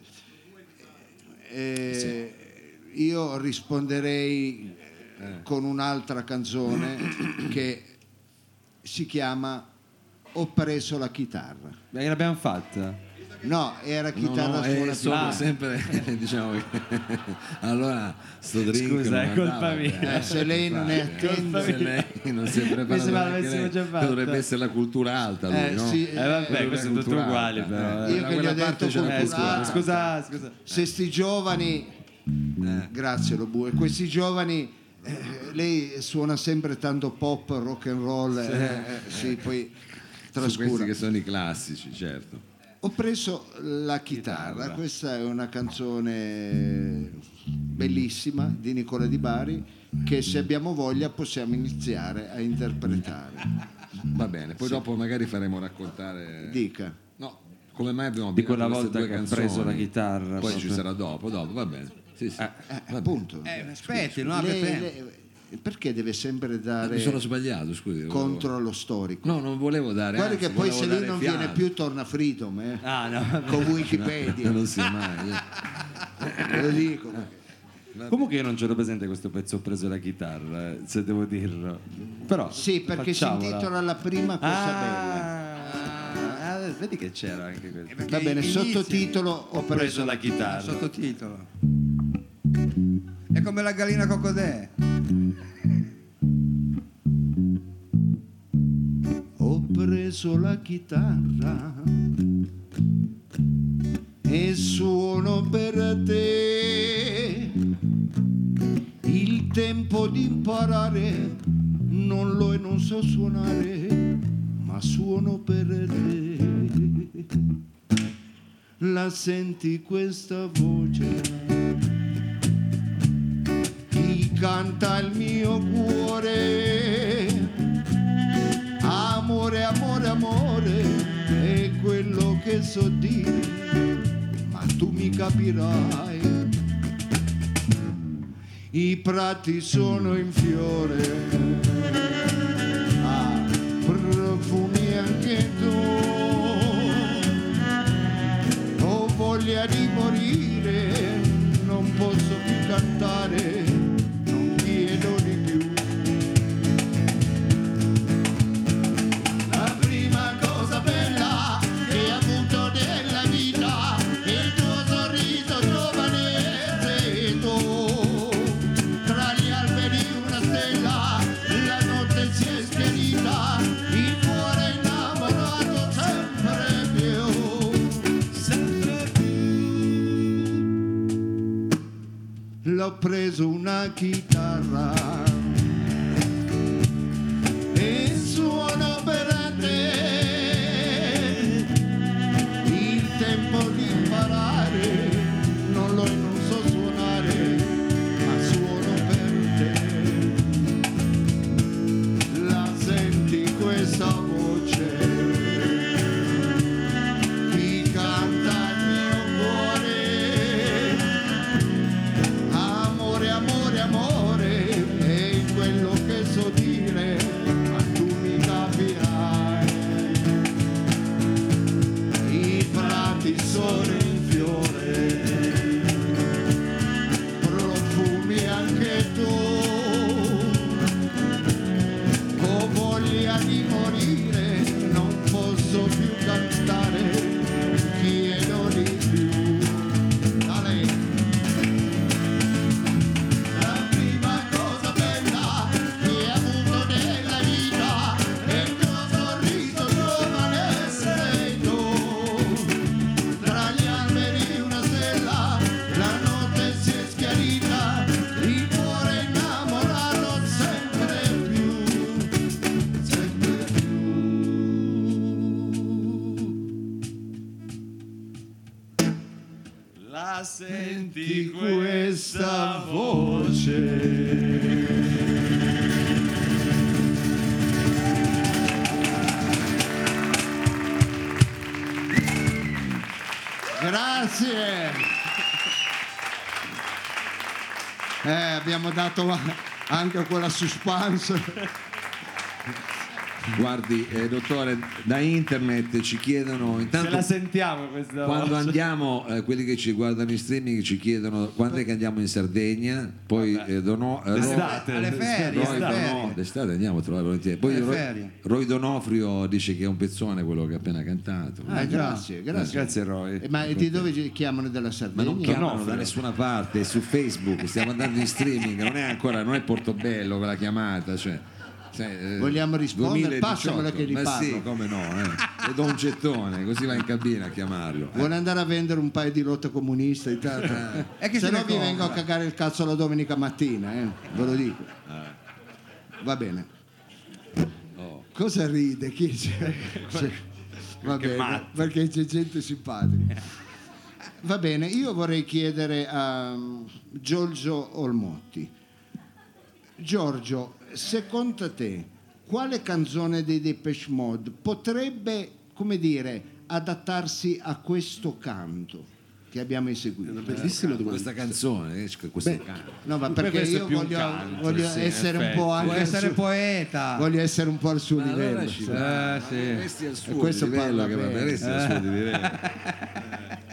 Eh, Io risponderei eh, con un'altra canzone che si chiama Ho preso la chitarra. Beh, l'abbiamo fatta. No, era No, chitarra no, suona è più solo piano. sempre diciamo che allora sto drink Scusa, è colpa andava mia. bene. Eh, se lei non è attenta se lei non si è lei, già fatta. dovrebbe essere la cultura alta lui, Eh, no? sì, Eh vabbè, Cultura queste sono alta. uguali però. Eh, Io che gli ho detto Eh, cultura scusa, scusa, scusa. se sti giovani eh, grazie Lobu e questi giovani eh, lei suona sempre tanto pop rock and roll eh, eh, sì, poi Su questi trascura che sono i classici certo. Ho preso la chitarra questa è una canzone bellissima di Nicola Di Bari che se abbiamo voglia possiamo iniziare a interpretare. Va bene poi dopo magari faremo raccontare dica. No come mai abbiamo Di quella volta che ha canzoni? preso la chitarra, poi proprio. ci sarà dopo dopo va bene. Sì, sì. Eh, appunto. Eh, aspetti, non lei- perché deve sempre dare mi sono sbagliato scusi contro allo storico no non volevo dare Guarda che poi se lui non fiato. viene più torna Freedom eh? Ah, no. con Wikipedia non si mai eh. Ve lo dico Comunque io non c'ero presente questo pezzo, ho preso la chitarra, eh, se devo dirlo. Però sì perché si intitola La prima cosa bella Ah, ah, vedi che c'era anche questo. Perché va bene inizia- sottotitolo ho Ho preso preso la chitarra. Sottotitolo. È come la gallina cocodè. ho preso la chitarra e suono per te il tempo di imparare, non lo e non so suonare, ma suono per te. La senti questa voce? Canta il mio cuore? Amore, amore, amore, è quello che so dire, ma tu mi capirai. I prati sono in fiore, ah, profumi anche tu. Ho voglia di morire, non posso più cantare, preso abbiamo dato anche quella suspense. Guardi, eh, dottore, da internet ci chiedono intanto la sentiamo questa quando voce. andiamo, eh, quelli che ci guardano in streaming ci chiedono quando è che andiamo in Sardegna, poi eh, Dono, eh, D'estate. alle ferie, Roy. Dono- d'estate andiamo a trovare volentieri. Poi Roy. Roy Donofrio dice che è un pezzone quello che ha appena cantato. Ah, grazie, grazie. Grazie Roy. Eh, Ma di dove ci chiamano della Ma Sardegna? non chiamano da Donofrio. nessuna parte, è su Facebook, stiamo andando in streaming, non è ancora, non è Portobello quella chiamata, cioè, cioè, eh, Vogliamo rispondere? 2018. Passamela che Ma riparlo. sì, come no, eh. le do un gettone, così va in cabina a chiamarlo. eh. Vuole andare a vendere un paio di lotte comuniste intanto? E che Se se no vi compra. vengo a cagare il cazzo la domenica mattina, eh? ve lo dico. Va bene. Cosa ride? Chi c'è? C'è- Va bene, perché c'è gente simpatica. Va bene, io vorrei chiedere a um, Giorgio Olmotti. Giorgio, secondo te, quale canzone dei Depeche Mode potrebbe, come dire, adattarsi a questo canto che abbiamo eseguito? Bellissima domanda. Questa canzone, eh, questo Beh, canto. No, ma Per perché è io voglio, canto, voglio sì, essere un po' anche al essere suo- poeta? voglio essere un po' al suo Ma livello. allora ci va, Eh, ma sì. al suo questo livello, parla che va bene. al suo livello.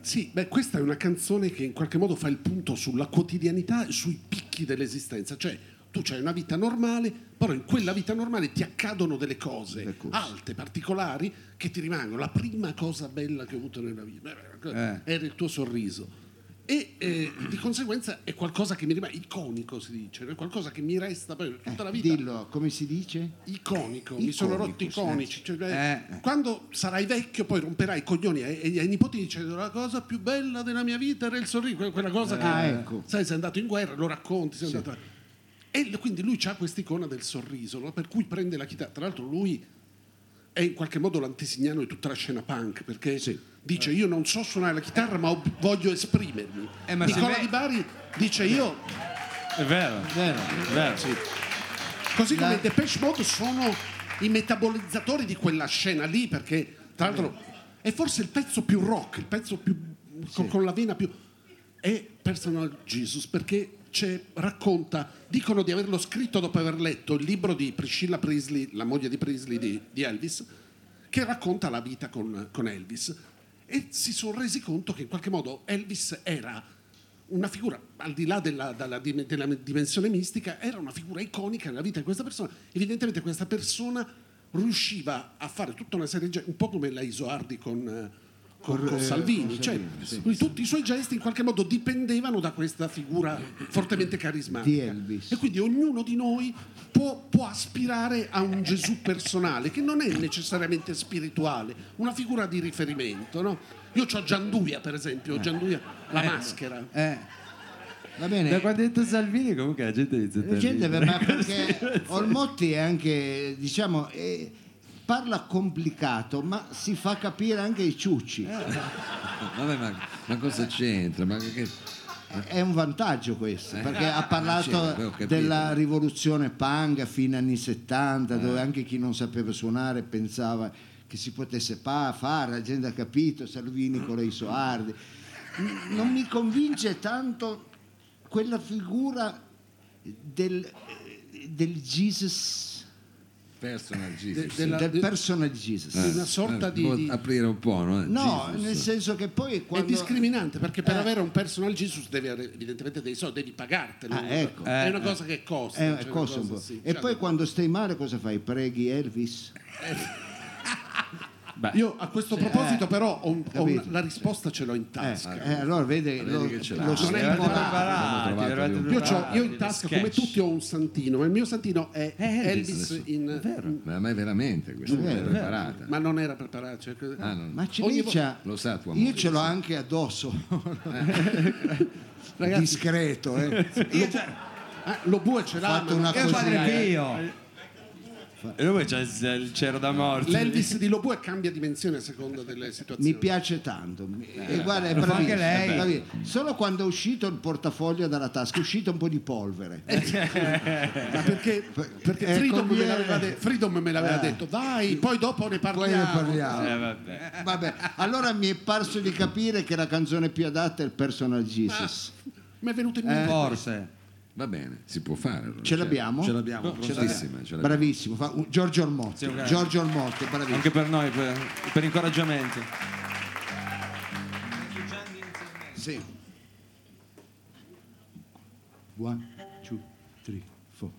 Sì, beh, questa è una canzone che in qualche modo fa il punto sulla quotidianità e sui picchi dell'esistenza. Cioè, tu hai una vita normale, però in quella vita normale ti accadono delle cose alte, particolari, che ti rimangono. La prima cosa bella che ho avuto nella vita beh, Eh. era il tuo sorriso. E eh, di conseguenza è qualcosa che mi rimane iconico, si dice, è qualcosa che mi resta per tutta la vita. Eh, Dillo, come si dice? Iconico, mi sono rotti sì. iconici. Cioè, Eh. Quando sarai vecchio, poi romperai i coglioni ai, ai- nipoti dicendo la cosa più bella della mia vita era il sorriso, que- quella cosa che Ah, ecco. sai, sei andato in guerra, lo racconti, sei andato- E quindi lui ha quest'icona del sorriso, no? per cui prende la chitarra. Tra l'altro lui è in qualche modo l'antesignano di tutta la scena punk, perché dice io non so suonare la chitarra ma voglio esprimermi. Eh, ma Nicola Di Bari dice io È vero, Vero. è vero. Così come La- i Depeche Mode sono i metabolizzatori di quella scena lì, perché tra l'altro è forse il pezzo più rock, il pezzo più con, con la vena più. È Personal Jesus perché racconta, dicono di averlo scritto dopo aver letto il libro di Priscilla Presley, la moglie di Presley di, di Elvis, che racconta la vita con, con Elvis. E si sono resi conto che in qualche modo Elvis era una figura, al di là della, dalla dim- della dimensione mistica, era una figura iconica nella vita di questa persona. Evidentemente questa persona riusciva a fare tutta una serie di un po' come la Isoardi con, eh, con- con eh, Salvini. con cioè, Salvini, sì. lui- tutti i suoi gesti in qualche modo dipendevano da questa figura fortemente carismatica. E quindi ognuno di noi può, può aspirare a un Gesù personale, che non è necessariamente spirituale, una figura di riferimento. No? Io ho Gianduia, per esempio, Gianduia, la maschera. Eh, va bene. Da quando hai detto Salvini comunque la gente a La gente, ma perché Olmotti è anche, diciamo, è- parla complicato, ma si fa capire anche ai ciucci. Vabbè, ma, ma cosa c'entra? Ma che, È un vantaggio questo, perché ha sì, parlato capito. della rivoluzione punk a fine anni 70, dove anche chi non sapeva suonare pensava che si potesse pa- fare, la gente ha capito, Salvini con le Isoardi. N- Non mi convince tanto quella figura del, del Jesus, personal De- Jesus. della- del de- personal Jesus. di una sorta Eh, di, aprire un po', no? No, Jesus. nel senso che poi è quando... discriminante perché per Eh. avere un personal Jesus devi avere evidentemente dei soldi, devi pagartelo. Ah, ecco. È una cosa che costa. Eh, cioè una costa un cosa, po'. sì. E Cioè, poi quando stai male cosa fai? Preghi Elvis? Beh, Io a questo proposito però ho ho una- la risposta ce l'ho in Eh, tasca. eh, allora vede, lo, che ce l'ha. lo Non è Io, io in tasca, sketch. come tutti, ho un santino, ma il mio santino è Elvis, Elvis in- Ma a me veramente questa È è vero, è preparata. ma non era preparato. cioè, Ah, no. Ma Ogni Cilicia, Lo sa tua io ce l'ho anche addosso, Ragazzi, discreto. Eh. ah, lo bue ce l'ha. Fatto ma- una padre eh. Pio. E lui c'è il, cero da morte. L'Elvis di Lobue cambia dimensione a seconda delle situazioni. Mi piace tanto. E guarda, è Lo fa anche bravissimo, lei. è bravissimo. Solo quando è uscito il portafoglio dalla tasca è uscito un po' di polvere. Ma perché, perché Eh, Freedom, me de- Freedom me l'aveva Eh. detto, dai, poi dopo ne Poi parliamo. ne parliamo. Eh, vabbè. Vabbè, allora mi è parso di capire che la canzone più adatta è il Personal Jesus. Mi è venuto in Eh. mente. Forse. Va bene, si può fare. allora. Ce l'abbiamo? Ce l'abbiamo, prontissima. ce l'abbiamo. Bravissimo, fa- un- Giorgio Ormotti. Sì. Giorgio Ormotti, bravissimo. Anche per noi, per, per incoraggiamento. Sì. One, two, three, four.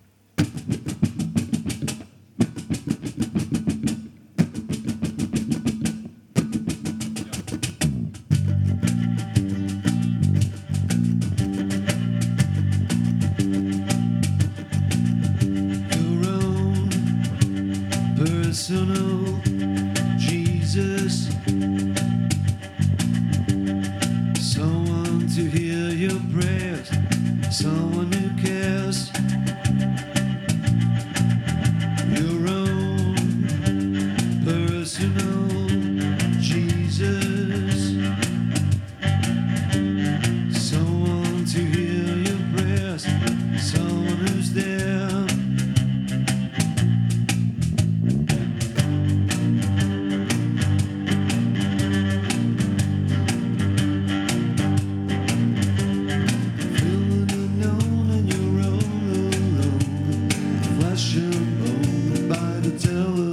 passion owned by the teller.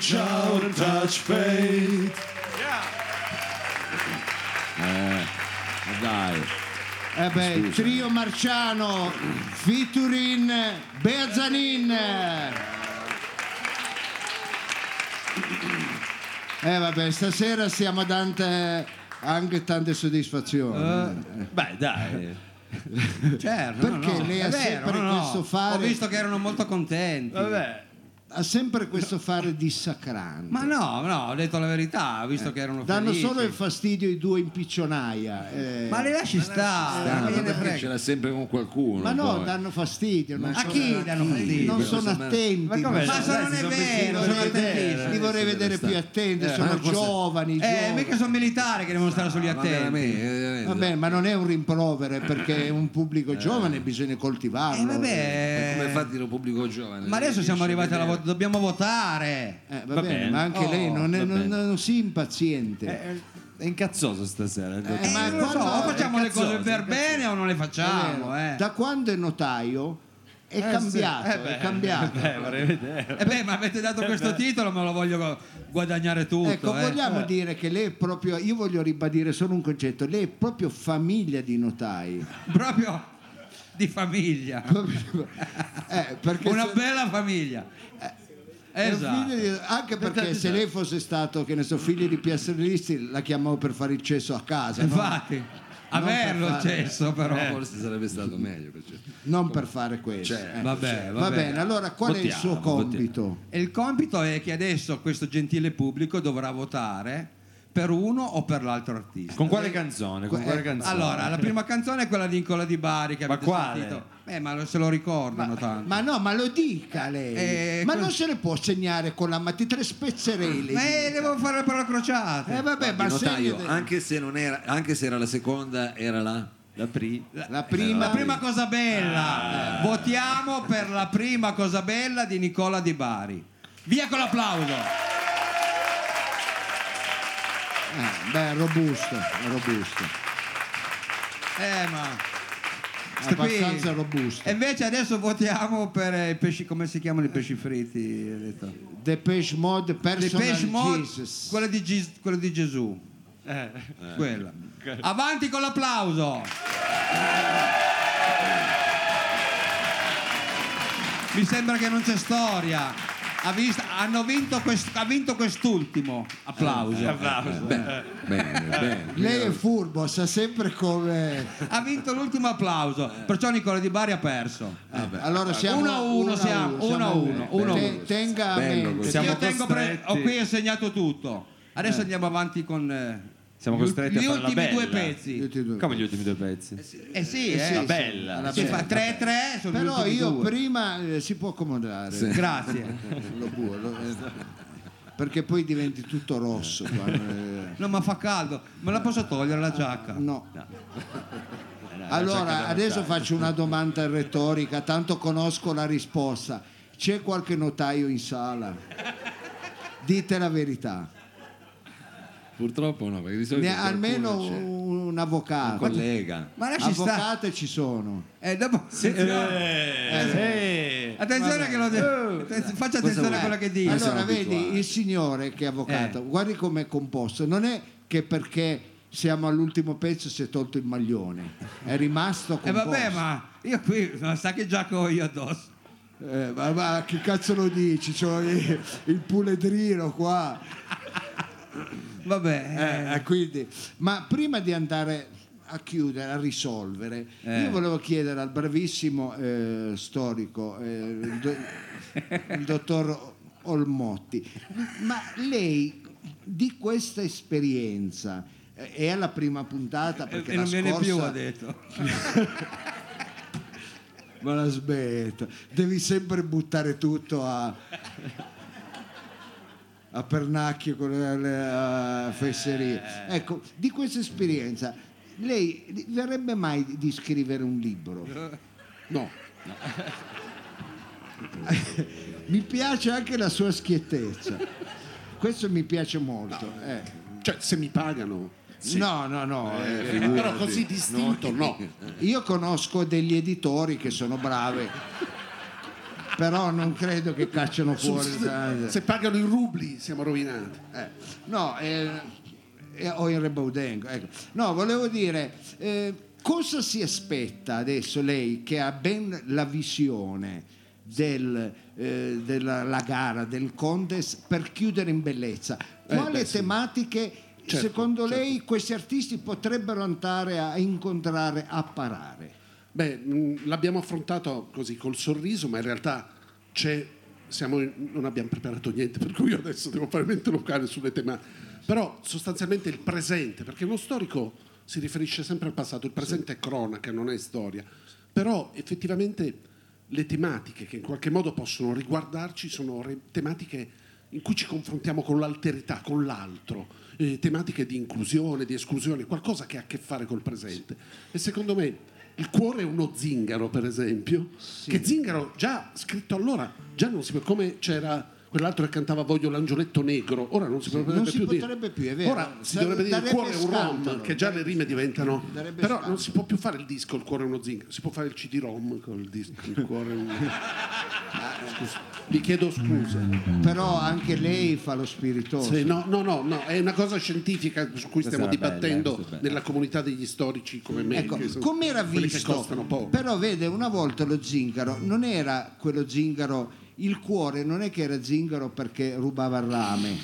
Reach out and touch faith. Ma dai. Eh beh, il trio Marciano, featuring Beazanin. Eh vabbè, stasera siamo dante anche tante soddisfazioni. Beh, dai. Certo, no, Perché no, lei è ha vero, sempre no, no. questo fare- Ho visto che erano molto contenti. Vabbè. Ha sempre questo fare dissacrante. Ma no, no, ho detto la verità, visto che erano Danno felici. solo il fastidio i due in piccionaia. eh. Ma li lasci stare, ma perché ce l'ha sempre con qualcuno. Ma no, poi. danno fastidio. Non A sono, chi danno fastidio? non sono attenti. ma non Ma sono- non è sono vero, sono vedere. attentissimi. li vorrei vedere più attenti, sono ma cosa- giovani. Eh, giovani. mica sono militari che devono stare sugli Ma veramente, attenti. veramente. Vabbè, ma non è un rimprovero perché è un pubblico giovane bisogna coltivarlo. Eh vabbè. Come fa a dire un pubblico giovane? Ma adesso siamo arrivati alla vedere. Dobbiamo votare. Eh, va, Va bene, bene. ma anche Oh, lei non, è, non, non si impaziente. Eh, È incazzoso stasera. dottore. Eh, ma Eh, non lo so, o facciamo le cose per bene o non le facciamo, eh. Da quando è notaio è Eh, cambiato, sì. Eh, beh, è cambiato. Beh. Eh beh, ma avete dato questo titolo, me lo voglio gu- guadagnare tutto. Ecco, eh. vogliamo dire che lei è proprio, io voglio ribadire solo un concetto, lei è proprio famiglia di notai. Proprio di famiglia. Eh, perché Una se- bella famiglia. è un Esatto. di- anche perché se lei fosse stato, che ne so, figlio di piastrellisti, la chiamavo per fare il cesso a casa, no? Infatti, averlo il per fare- cesso però. Eh, Forse sarebbe stato meglio. perché- non per fare questo. Cioè, eh. Vabbè, Va vabbè. bene, allora qual è il Votiamo, suo votiamo. compito? E il compito è che adesso questo gentile pubblico dovrà votare per uno o per l'altro artista. Con quale canzone? Con Eh, quale canzone? Allora, la prima canzone è quella di Nicola Di Bari che Ma avete quale? sentito. Eh, ma lo- se lo ricordano tanto. Ma no, ma lo dica lei. Eh, ma que- non se le può segnare con la matita, tre spezzerelle. Ma eh, devo fare le parole crociate. Eh vabbè, ma notaio, segna- anche, se non era, anche se era la seconda, era la. La pri. la prima, La prima cosa bella. Votiamo per la prima cosa bella di Nicola Di Bari. Via con l'applauso. Eh, beh, robusto, robusto. Eh, ma qui- Abbastanza robusto. E invece adesso votiamo per i pesci, come si chiamano i pesci fritti? detto? Depeche Mode Personal pesci mod, Jesus. quello di, quello di Gesù. Eh. Quella. Avanti con l'applauso. mi sembra che non c'è storia. Ha, visto- hanno vinto, quest- ha vinto quest'ultimo. Applauso. Bene, bene. Lei è furbo, sa sempre come. Ha vinto l'ultimo applauso. Perciò Nicola Di Bari ha perso. Allora siamo Uno a uno siamo, uno a uno, uno a Te- uno. Tenga a mente. Io tengo pre- ho qui segnato tutto. Adesso andiamo avanti con eh, Siamo gli costretti a gli fare la ultimi due bella. pezzi. Tutti e due. Come gli ultimi due pezzi? Eh sì, Eh eh. sì, La sì. bella. Alla Si bella. fa 3-3 sono gli Però ultimi io due. prima eh, si può accomodare. Grazie. Lo può, lo- eh, perché poi diventi tutto rosso. quando, eh, No, ma fa caldo. Me la posso togliere la giacca? no. Allora, adesso faccio una domanda retorica, tanto conosco la risposta. C'è qualche notaio in sala? Dite la verità. Purtroppo no, perché di solito Ne- almeno c'è. un avvocato. collega. Ma lasci. Avvocate ci sono. Eh, dopo... Eh, Attenzione che lo de- Attenz- Faccia attenzione a quello che dice. Allora, vedi, il signore che è avvocato, Eh. guardi com'è composto. Non è che perché siamo all'ultimo pezzo si è tolto il maglione, è rimasto E composto. vabbè, ma io qui non sa che giacca ho io addosso. Eh, ma, ma che cazzo lo dici? C'ho il, il puledrino qua. Vabbè. Eh, eh, quindi, ma prima di andare a chiudere, a risolvere, Eh. io volevo chiedere al bravissimo eh, storico, eh, il, do- il dottor Olmotti, ma lei di questa esperienza eh, è alla prima puntata perché e la non viene scorsa più, ha detto. ma la smetto devi sempre buttare tutto a a pernacchio con le, a fesserie ecco di questa esperienza lei verrebbe mai di- scrivere un libro No, mi piace anche la sua schiettezza questo mi piace molto eh. cioè se mi pagano. sì. no no no eh. Però così distinto no. Io conosco degli editori che sono bravi, però non credo che cacciano fuori. Se pagano in rubli siamo rovinati. Eh, no, eh, eh, o in Rebaudengo. Ecco. No, volevo dire, eh, cosa si aspetta adesso lei che ha ben la visione del, eh, della la gara, del contest, per chiudere in bellezza? Quali beh, sì. tematiche Certo, secondo certo. lei questi artisti potrebbero andare a incontrare, a parare? Beh, mh, l'abbiamo affrontato così col sorriso, ma in realtà c'è, siamo non abbiamo preparato niente, per cui io adesso devo fare mente locale sulle tematiche. Però sostanzialmente il presente, perché uno storico si riferisce sempre al passato, il presente è cronaca, non è storia. Però effettivamente le tematiche che in qualche modo possono riguardarci sono re- tematiche in cui ci confrontiamo con l'alterità, con l'altro, eh, tematiche di inclusione, di esclusione, qualcosa che ha a che fare col presente. E secondo me il cuore è uno zingaro, per esempio, che zingaro già scritto allora, già non si può, come c'era quell'altro che cantava Voglio l'angioletto negro, ora non si potrebbe non si più potrebbe dire. più, è vero. Ora si Dar- dovrebbe dire il cuore è un rom, che già le rime diventano... Darebbe Però scandalo. non si può più fare il disco Il cuore è uno zingaro, si può fare il CD-ROM col disco Il cuore è un... Scusa, Vi chiedo scusa. Però anche lei fa lo spiritoso. Sì, no, no, no, no, è una cosa scientifica su cui stiamo dibattendo questa è bella. nella comunità degli storici come me. Ecco, che sono come era quelli che visto? costano poco. Però vede, una volta lo zingaro non era quello zingaro, il cuore non è che era zingaro perché rubava il rame.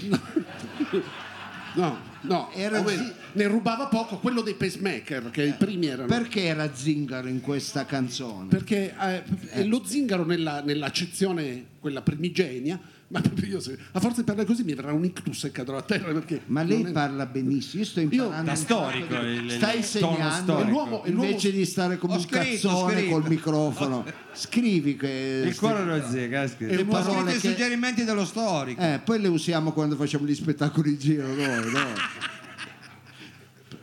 No, no, Era o meglio, zi- ne rubava poco quello dei pacemaker, che i primi erano. Perché era zingaro in questa canzone? Perché eh, lo zingaro nella, nell'accezione, quella primigenia, ma proprio io se, a forza di parlare così mi verrà un ictus e cadrò a terra perché... Ma lei è- parla benissimo, io sto imparando. Da un storico, il- Stai tono insegnando. È l'uomo- è l'uomo- invece di stare come Ho un scritto, cazzone scritto. col microfono. Scrivi che Il cuore non zega. E scritto parole i suggerimenti dello storico. Eh, poi le usiamo quando facciamo gli spettacoli in giro noi, no?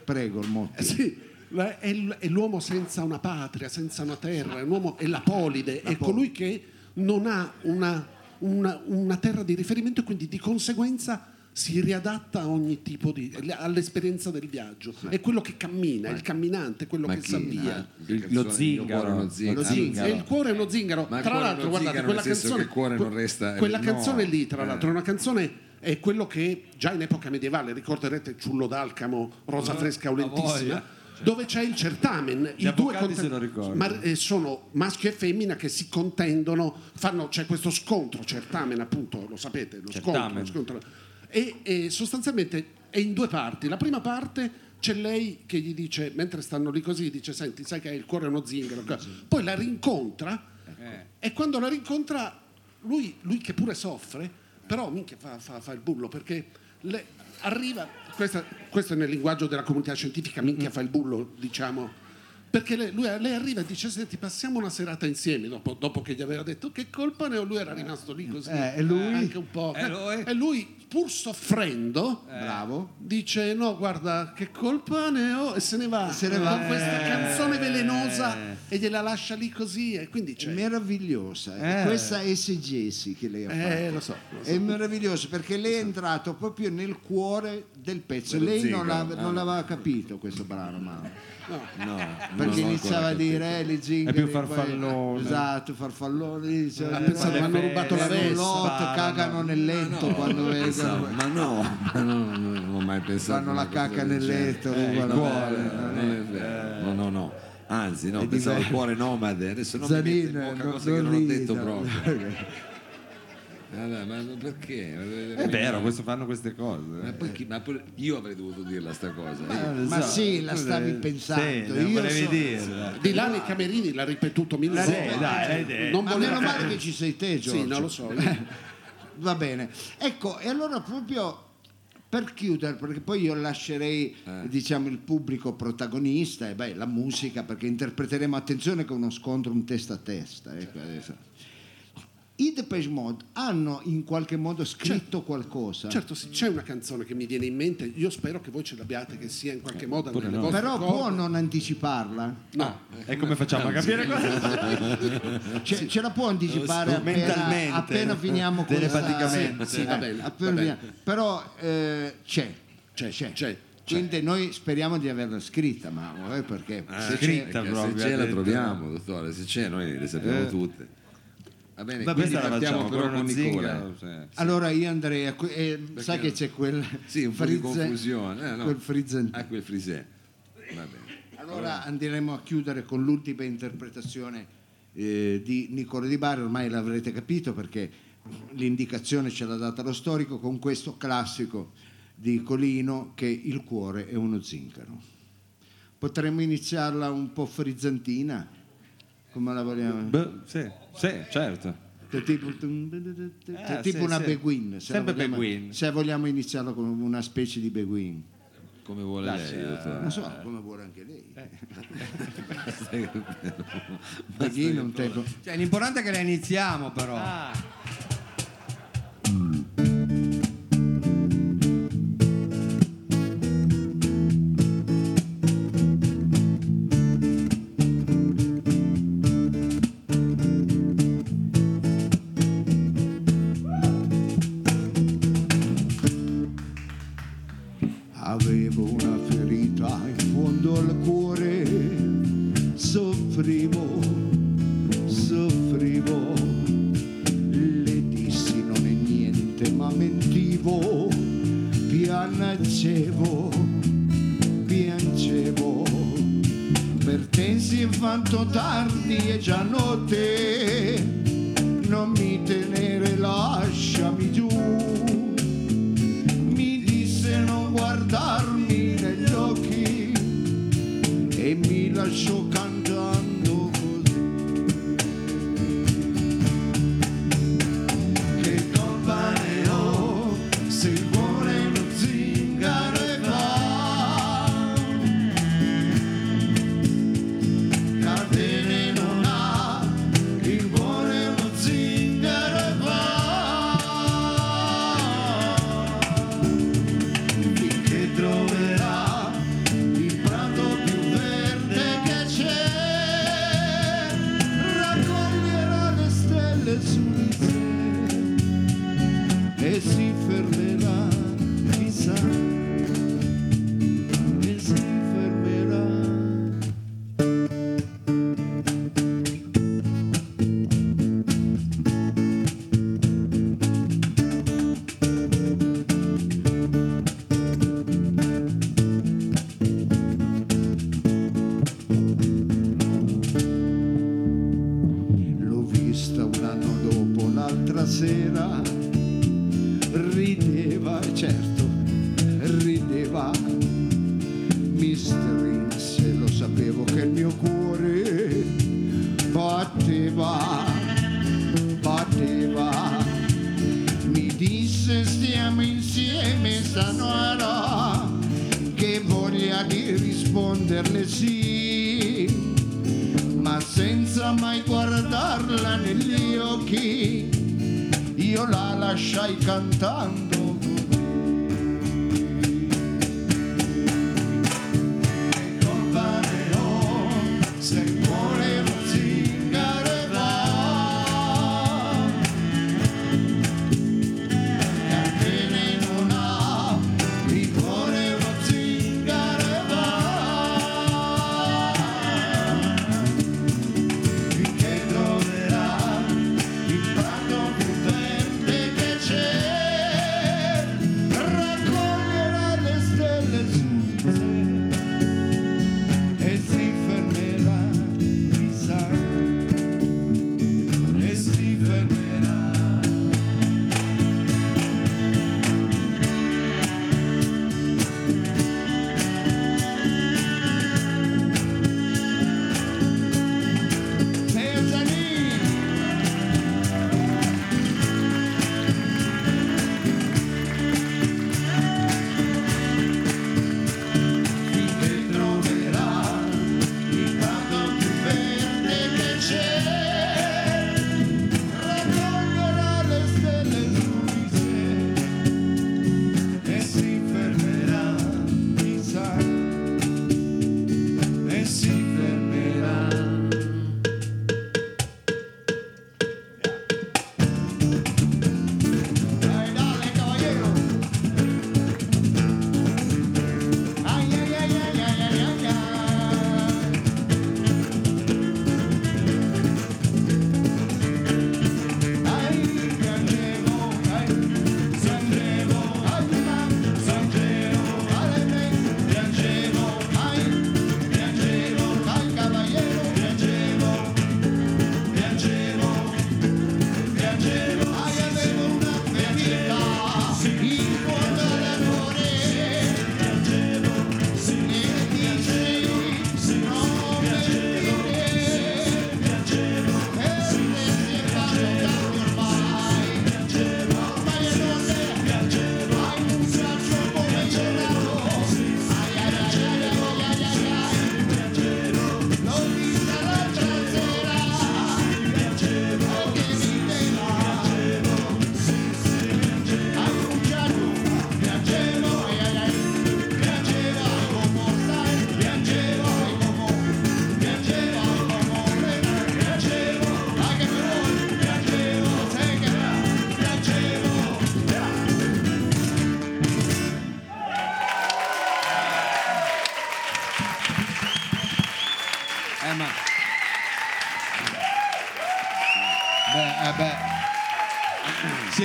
Prego, il motto. Eh sì, la- è, l'uomo senza una patria, senza una terra, è, un uomo, è la polide, è colui che non ha una, una- una terra di riferimento e quindi di conseguenza si riadatta a ogni tipo di all'esperienza del viaggio. È quello che cammina, è il camminante, quello Ma che chi? sa via. Il- che lo zingaro. Zingaro. Lo zingaro. E il cuore è uno zingaro. Ma tra l'altro, guardate, zingaro quella canzone, il cuore non resta- quella no. canzone lì, tra Eh. l'altro, è una canzone è quello che già in epoca medievale, ricorderete Ciullo d'Alcamo, Rosa fresca la aulentissima. Dove c'è il certamen. Gli se lo ricordano. ma, eh, sono maschio e femmina che si contendono, fanno, c'è questo scontro, certamen appunto, lo sapete, lo scontro, Certamen. lo scontro. E, e sostanzialmente è in due parti. La prima parte c'è lei che gli dice, mentre stanno lì così, dice, senti, sai che il cuore è uno zingaro. Poi la rincontra e quando la rincontra, lui, lui che pure soffre, però minchia fa, fa- fa il bullo perché le- arriva, questa- questo è nel linguaggio della comunità scientifica, minchia fa il bullo, diciamo. Perché lei, lui- lei arriva e dice: Senti, passiamo una serata insieme. Dopo, dopo che gli aveva detto che colpa ne ho, lui era rimasto lì così. Eh, e lui? Anche un po'. E lui? Pur soffrendo, Bravo. dice: No, guarda, che colpa ne ho. E se ne va. Se ne va. Con questa canzone velenosa e gliela lascia lì così. E quindi È c'è. meravigliosa. eh. Questa esegesi che lei ha fatto. Eh, lo so. lo so. È meraviglioso perché lei è entrato proprio nel cuore del pezzo. Lei non, l'ave- non l'aveva capito questo brano, ma No, perché non l'ho iniziava a dire eh, le zingare. È più poi- farfallone. Esatto, farfallone. dice, Ha eh, pensato, eh, hanno rubato la roulotte cagano nel letto quando Pensavo, vedono. ma no, ma no, non ho mai pensato. Fanno la cosa cacca nel genere. letto, Eh, il cuore, bella, non è vero. No, no, no. Anzi, no, È pensavo al cuore nomade, adesso non mi mette in bocca non- cose che non non ho detto proprio. Allora, ma perché? È vero, questo fanno queste cose. Ma poi chi- ma io avrei dovuto dirla sta cosa. Io- Ma sì, la stavi pensando. Sì, Io volevi so- dirla. Di là nei camerini l'ha ripetuto mille Sì, volte. dai, l'hai detto. Non Ma voleva meno male che ci sei te, Giorgio. Sì, non lo so. Va bene. Ecco, e allora proprio per chiudere, perché poi io lascerei diciamo, il pubblico protagonista e beh, la musica, perché interpreteremo, attenzione che è uno scontro un testa a testa. Ecco, adesso. I Depeche Mode hanno in qualche modo scritto qualcosa. Certo, sì, c'è una canzone che mi viene in mente, io spero che voi ce l'abbiate, che sia in qualche modo Pure nelle no. vostre Però corde. può non anticiparla? No, E come facciamo a capire questo? Ce, ce la può anticipare appena, Mentalmente, appena finiamo con telepaticamente. Sì, va bene, va bene. finiamo. Però eh, c'è, c'è, c'è, c'è. Quindi noi speriamo di averla scritta, ma eh, perché se scritta proprio, se ce ha la troviamo, dottore, se c'è noi le sappiamo tutte. Va bene, quindi questa la facciamo però con Nicola. zingaro. sì. Allora io andrei a que- eh, sai che c'è quel Sì, un po' di confusione. Eh, no. quel frizzen- Ah, quel frisè. Va bene. Allora andremo a chiudere con l'ultima interpretazione eh, di Niccolo Di Bari, ormai l'avrete capito perché l'indicazione ce l'ha data lo storico con questo classico di Colino che il cuore è uno zingaro. Potremmo iniziarla un po' frizzantina, come la vogliamo? Beh, sì, sì, certo. Tipo, Eh, tipo sì, una sì. beguin, se, Sempre vogliamo, beguin. se vogliamo iniziarla con una specie di beguin. Come vuole lei, dottore. Non so, come vuole anche lei. Beguin è un tempo. Cioè, l'importante è che la iniziamo però. Avevo è fatto tardi e già notte, non mi tenere, lasciami giù mi disse non guardarmi negli occhi e mi lasciò cantando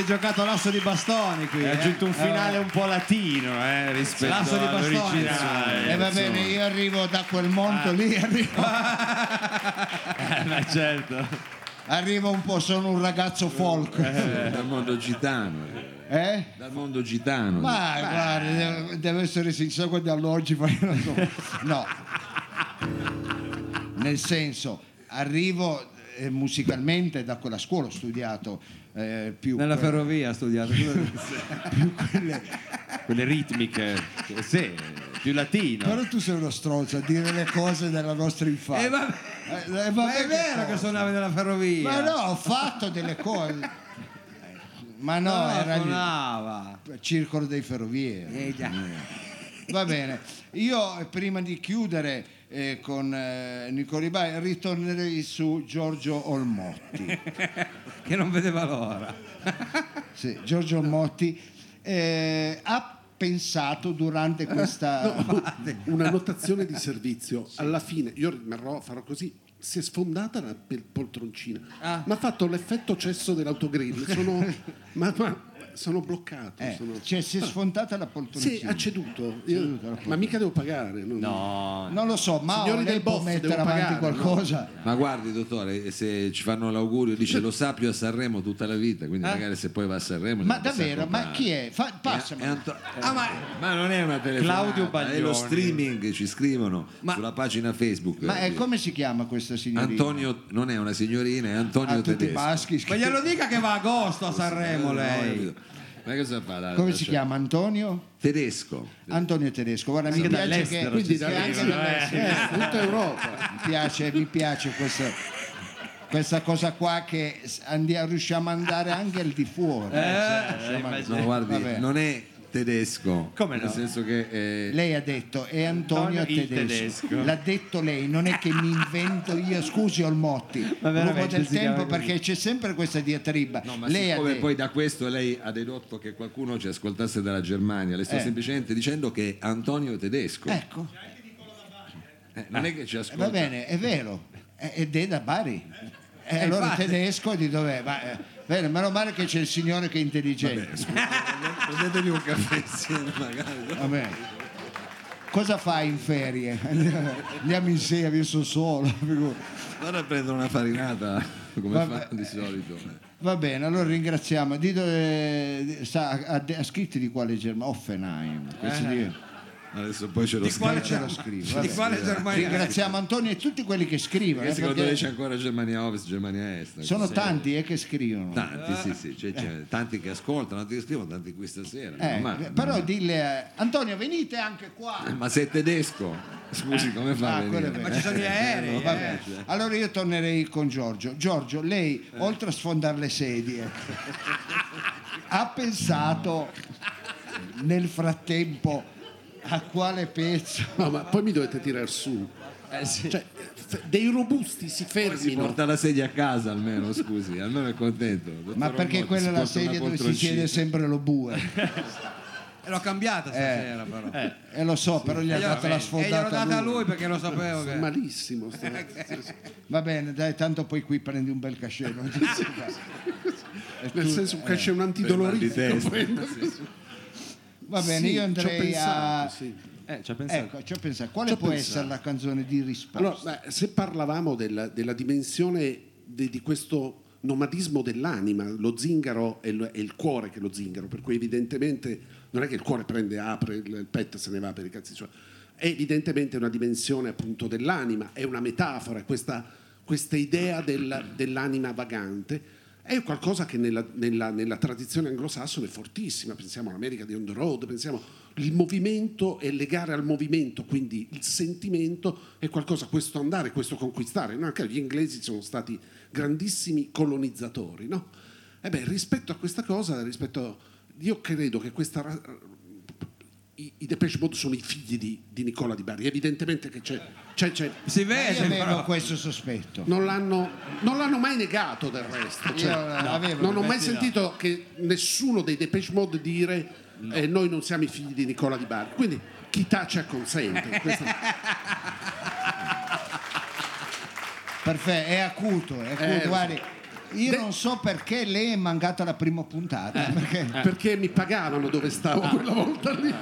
giocato l'asso di bastoni qui. Hai eh. aggiunto un finale un po' latino eh, rispetto Lasso di bastoni, all'originale. eh, va bene, io arrivo da quel mondo lì, arrivo, Eh, ma certo. arrivo un po', sono un ragazzo folk. Eh, dal mondo gitano. Eh? Dal mondo gitano. Ma guarda, devo, essere sincero, guardando oggi poi non so. No. Nel senso, arrivo eh, musicalmente da quella scuola, ho studiato eh, più Nella que- ferrovia ha studiato. Quelle ritmiche. Sì, più latino. Però tu sei uno stronzo a dire le cose della nostra infanzia. Eh, vabbè. Eh, eh, Ma vabbè è vero che cosa. suonavi nella ferrovia. Ma no, ho fatto delle cose. Ma no, No, era il suonava. circolo dei ferrovieri. Eh. Va bene, io prima di chiudere eh, con eh, Nicoli Bai ritornerei su Giorgio Olmotti. Che non vedeva l'ora. Sì, Giorgio Olmotti eh, ha pensato durante questa... Una notazione di servizio. Alla fine, io rimarrò, farò così. Si è sfondata la poltroncina, Ah. ma ha fatto l'effetto cesso dell'autogrill. Sono, ma, ma sono bloccato. Eh, sono- cioè, si è sfontata la Sì, poltroncina. ha ceduto. Io- poltrona. ma mica devo pagare. non- No, Non lo so, ma Signori lei del può boff, mettere avanti pagare, qualcosa. Ma guardi, dottore, se ci fanno l'augurio, dice lo sappio a Sanremo tutta la vita, quindi magari se poi va a Sanremo. Eh? Ma davvero? Ma chi è? Fa, passamelo. È Anto- Ah, ma, ma non è una telefonata, Claudio è lo Baglioni. streaming, ci scrivono sulla pagina Facebook. Ma è come si chiama questa signorina? Antonio non è una signorina, è Antonio Ah, tutti Tedesco. maschi. Ma glielo dica che va a agosto a Sanremo Eh, no, lei. Capito. Ma cosa fa? la- Come si cioè- chiama? Antonio? Tedesco. Antonio Tedesco. Guarda, mi piace che, Quindi da anche Lezio, dall'estero. eh, tutta Europa. Mi piace, mi piace questa, questa cosa qua che andiamo, riusciamo ad andare anche al di fuori. Riusciamo a- No, guardi, Vabbè. non è tedesco. Come no? Nel senso che è- Lei ha detto è Antonio, Antonio tedesco. tedesco. L'ha detto lei, non è che mi invento io, scusi Olmotti, Ma l'uomo veramente del tempo perché c'è sempre questa diatriba. No, ma lei ha siccome detto, poi da questo lei ha dedotto che qualcuno ci ascoltasse dalla Germania, le sto Eh. semplicemente dicendo che è Antonio tedesco. ecco, Eh, non è che ci eh, ascolta. va bene, è vero, Eh, ed è da Bari. Eh, allora infatti. tedesco di dov'è? Ma, eh, bene, meno male che c'è il signore che è intelligente. Prendetevi un caffè insieme magari. Vabbè. Cosa fai in ferie? Andiamo insieme, io sono solo. Vado a prendere una farinata come Vabbè. fa di solito. Va bene, allora ringraziamo. Di dove, sa, ha, ha scritto di quale Germania? Offenheim. Di- Adesso poi ce lo Di quale scrive. ce lo scrivo. Di quale Germania? Ringraziamo Antonio e tutti quelli che scrivono. Eh, secondo perché lei c'è ancora Germania Ovest, Germania Est. sono tanti eh, che scrivono. Tanti, sì, sì, c'è, c'è tanti che ascoltano, tanti che scrivono, tanti qui stasera. Eh, ma, però dille a- Antonio venite anche qua. ma sei tedesco? Scusi, come fa Ah. Ma ci sono gli aerei. Vabbè. eh. Allora io tornerei con Giorgio. Giorgio, lei Eh. oltre a sfondare le sedie, ha pensato nel frattempo a quale pezzo? No, ma poi mi dovete tirare su. Eh, sì. Cioè, f- dei robusti si Si fermino. porta la sedia a casa almeno, scusi, almeno è contento. Dottor Ma perché Ormotti, quella si è la sedia dove si siede sempre lo bue. E l'ho cambiata stasera però. E Eh, lo so, però gli ha dato la e gliel'ho sfondata data a lui. lui perché lo sapevo che... Malissimo. sto- Va bene, dai, tanto poi qui prendi un bel cachet. si. Nel senso che c'è un mal di antidolorifico. testa. Va bene, Sì, io andrei pensato, a... sì. Eh, ci. Ecco, ci ho pensato. Quale può pensato. essere la canzone di risposta? Allora, beh, se parlavamo della, della dimensione di, di questo nomadismo dell'anima, lo zingaro è, lo- è il cuore che è lo zingaro, per cui evidentemente non è che il cuore prende, apre il, il petto e se ne va per i cazzi suoi, è evidentemente una dimensione appunto dell'anima, è una metafora, questa, questa idea del- dell'anima vagante. È qualcosa che nella, nella- nella tradizione anglosassone è fortissima, pensiamo all'America di On the Road, pensiamo il movimento e legare al movimento, quindi il sentimento è qualcosa, questo andare, questo conquistare. No? Anche gli inglesi sono stati grandissimi colonizzatori. No? E beh, rispetto a questa cosa, rispetto, io credo che questa i, i Depeche Mode sono i figli di, di Nicola Di Bari, evidentemente che c'è, c'è- c'è- Si Io vede avevo però. questo sospetto. non, l'hanno, non l'hanno mai negato del resto. cioè, Io avevo non ho mai questi no. sentito che nessuno dei Depeche Mode dire eh, noi non siamo i figli di Nicola Di Bari. Quindi chi tace acconsente. Questo- Perfetto, è acuto, è acuto. Eh, Guardi, io De- non so perché lei è mancata la prima puntata. perché- Perché mi pagavano dove stavo quella volta lì.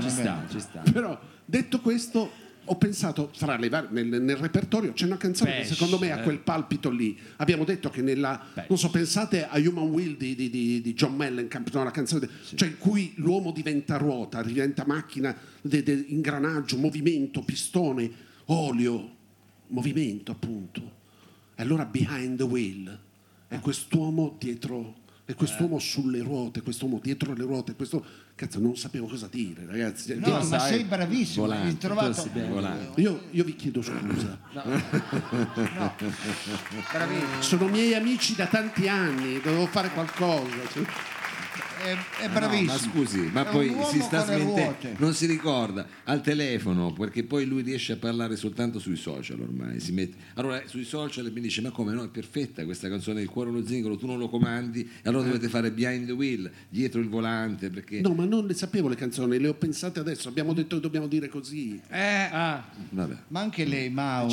Ci sta, ci sta. Però detto questo, ho pensato fra le varie, nel, nel repertorio c'è una canzone che Pesce, secondo me ha eh. quel palpito lì. Abbiamo detto che nella non so, pensate a Human Will di, di- di- di John Mellencamp, no, la canzone de- cioè in cui l'uomo diventa ruota, diventa macchina, de- de- ingranaggio, movimento, pistone, olio, movimento appunto. E allora behind the wheel è quest'uomo dietro è quest'uomo sulle ruote, quest'uomo dietro le ruote, questo cazzo non sapevo cosa dire, ragazzi. No, Io- ma sai, sei bravissimo, hai volante, trovato... Volante. io, io vi chiedo scusa. Sono miei amici da tanti anni, dovevo fare qualcosa. cioè. È, è No, bravissimo. ma scusi, ma È poi si sta smentendo, non si ricorda al telefono perché poi lui riesce a parlare soltanto sui social ormai. Si mette... Allora sui social mi dice: Ma come no? È perfetta questa canzone Il cuore allo zingaro, tu non lo comandi, e allora dovete fare behind the wheel, dietro il volante. Perché No, ma non le sapevo le canzoni, le ho pensate adesso. Abbiamo detto che dobbiamo dire così. Eh, Ah, vabbè. Ma anche lei, Mao.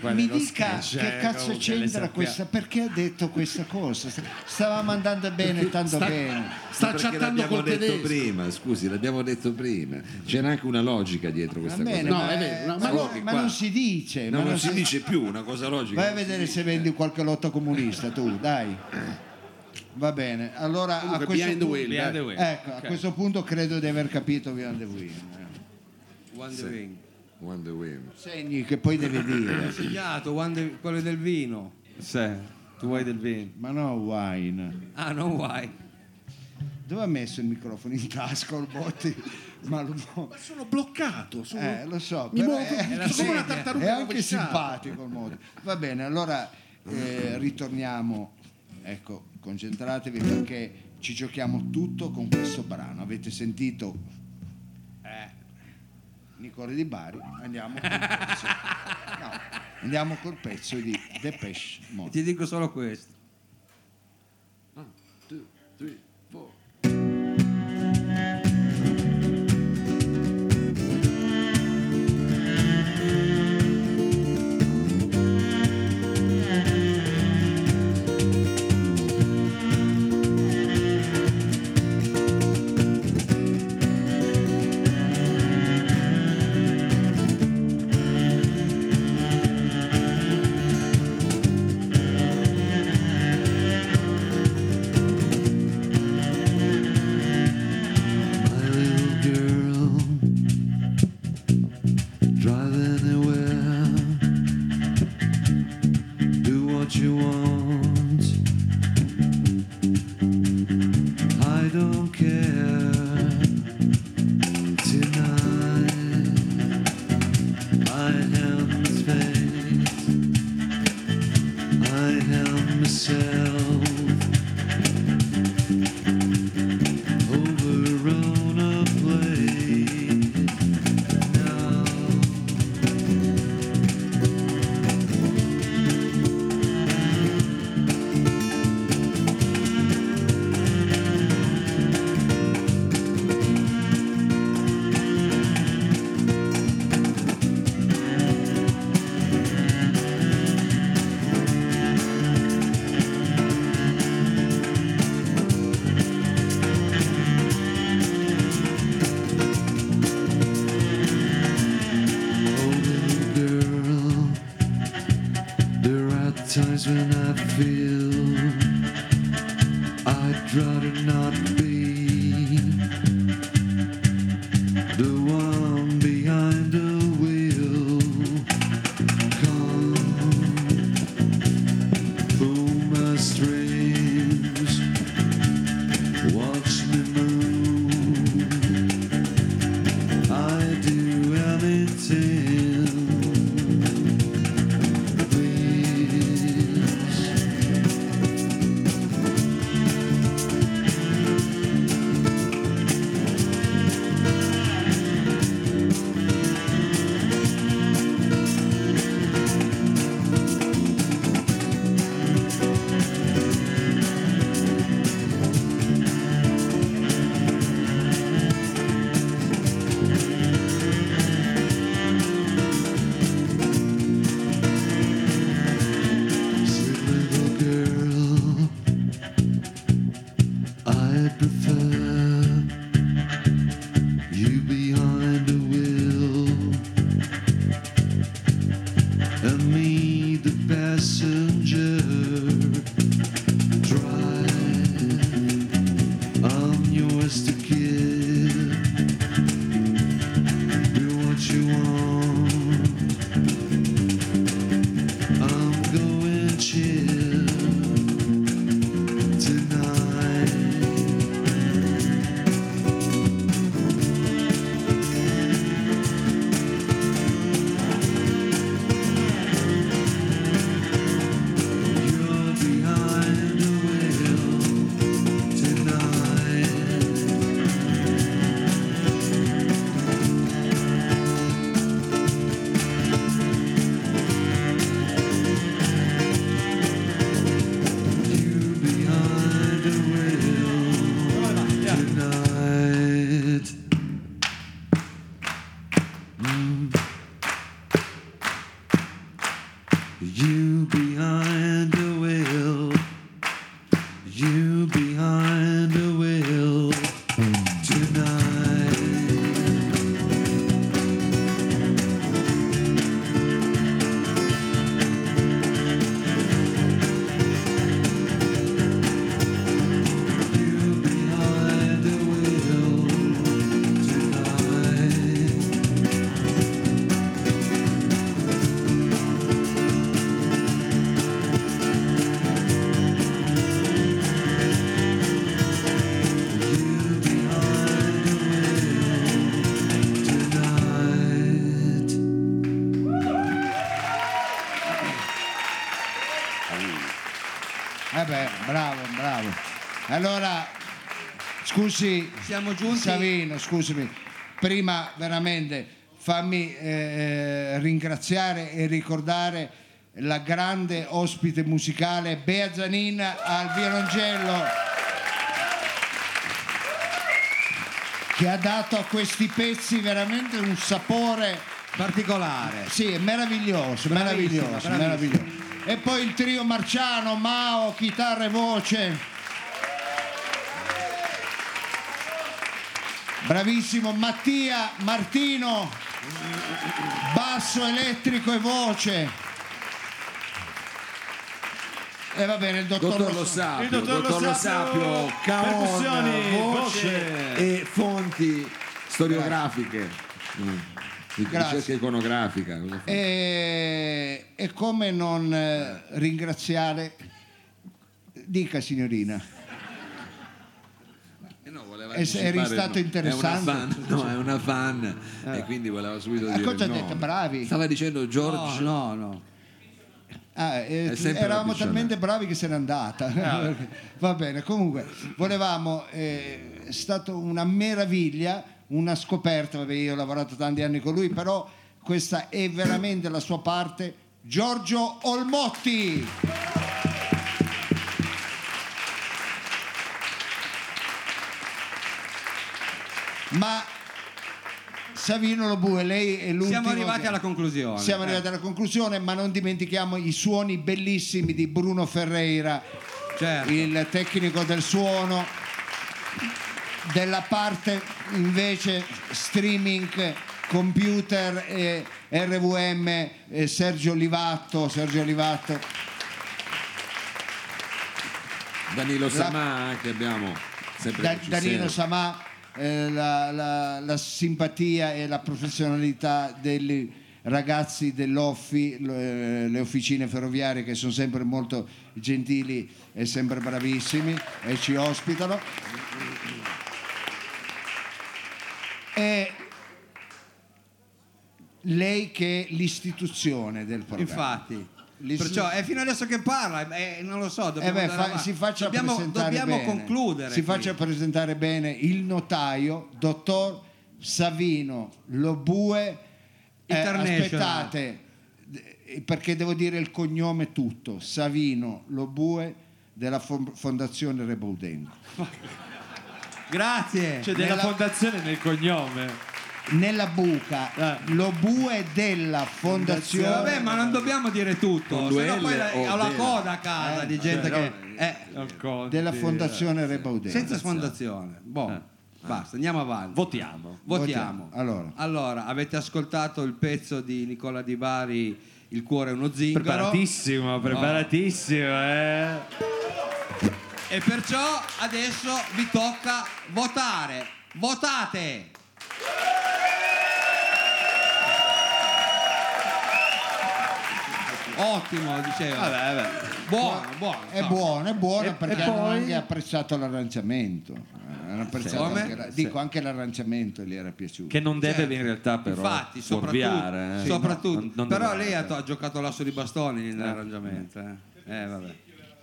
qua Mi dica sketch, che eh, cazzo c'entra questa? Perché ha detto questa cosa? Stavamo andando bene, tanto Sta- bene. Sta perché chattando l'abbiamo col detto tedesco. prima, scusi, l'abbiamo detto prima. C'era anche una logica dietro questa bene, cosa. No, ma, è vero, no, ma no- ma non si dice. No, ma non si dice più una cosa logica. Vai a non si vedere se vendi qualche lotto comunista tu, dai. Va bene, allora a Comunque, questo, behind the punto, wheel, ecco, a Ok. questo punto credo di aver capito Beyond the Wheel. One the Wing. One the Wind. Segni che poi devi dire, Segnato, the- quello del vino. Sì, tu vuoi del vino. ma no wine. Ah, non vuoi. Dove ha messo il microfono in tasca il botti? Ma lo- Ma sono bloccato. Sono... eh, lo so, Mi però muovo è, sono come una tartaruga è anche simpatico il modo. Va bene, allora eh, ritorniamo, ecco, concentratevi perché ci giochiamo tutto con questo brano. Avete sentito eh, Nicole di Bari? Andiamo col pezzo. No, andiamo col pezzo di Depeche Mode. Ti dico solo questo. Two, three, Allora, scusi, Siamo giunti- Savino, scusami, prima veramente fammi eh, ringraziare e ricordare la grande ospite musicale Bea Zanin al violoncello che ha dato a questi pezzi veramente un sapore Particolare. sì, è meraviglioso, meraviglioso, meraviglioso. E poi il trio Marciano, Mao, chitarra e voce. Bravissimo Mattia, Martino, basso elettrico e voce. E va bene, il dottor, Dottor Lo- Sapio, Il dottor Lo Lo Sapio, Sapio, Caon, percussioni, voce e fonti storiografiche. Mm. Ricerca iconografica. E, e come non eh, ringraziare, dica signorina. Eh no, voleva E se eri stato no, interessante? È una fan, no, è una fan e quindi voleva subito Eh, dire cosa ha no. detto? Bravi? Stava dicendo George No, no, no. Ah, eh, eravamo talmente bravi che se n'è andata. Va bene, comunque, volevamo, eh, è stata una meraviglia, una scoperta, vabbè, io ho lavorato tanti anni con lui, però questa è veramente la sua parte. Giorgio Olmotti. Ma Savino Lobue, lei è l'ultimo. Siamo arrivati che- alla conclusione. siamo Eh, arrivati alla conclusione, ma non dimentichiamo i suoni bellissimi di Bruno Ferreira, certo. il tecnico del suono, della parte invece streaming, computer e RVM, eh, Sergio Livatto, Sergio Livatto. Danilo Samà che abbiamo sempre Da- Danilo. Samà, eh, la, la- la simpatia e la professionalità dei ragazzi dell'Offi, lo- eh, le officine ferroviarie che sono sempre molto gentili e sempre bravissimi e ci ospitano. E lei che è l'istituzione del programma. Infatti. Perciò è fino adesso che parla, eh, non lo so, Eh dobbiamo beh, andare fa- si faccia dobbiamo, presentare dobbiamo bene. concludere. Si qui. faccia presentare bene il notaio, dottor Savino Lobue. Eh, aspettate, eh, perché devo dire il cognome tutto. Savino Lobue della Fon- Fondazione Rebaudengo. Grazie. C'è della Nella- fondazione nel cognome. Nella buca, Eh. Lobue della Fondazione. Vabbè, ma non dobbiamo dire tutto, Con se due no L poi la- ho la coda a casa di gente che... eh, Non conti. della Fondazione Rebaudengo. senza fondazione. Boh, basta, andiamo avanti. Votiamo. Votiamo. Votiamo. Allora. Allora, avete ascoltato il pezzo di Nicola Di Bari, Il cuore è uno zingaro. Preparatissimo, preparatissimo, eh. E perciò adesso vi tocca votare. Votate! Ottimo, diceva. Vabbè, vabbè. Buono, buono. È so. buono, è buono E- perché e hanno poi? anche apprezzato l'arrangiamento. Eh, Hanno apprezzato Come? anche la- dico anche l'arrangiamento gli era piaciuto. Che non deve Certo. in realtà però Infatti, soprattutto, eh. soprattutto. Non- non però dovrebbe. lei ha, to- ha giocato l'asso di bastoni nell'arrangiamento. Eh. Eh, vabbè.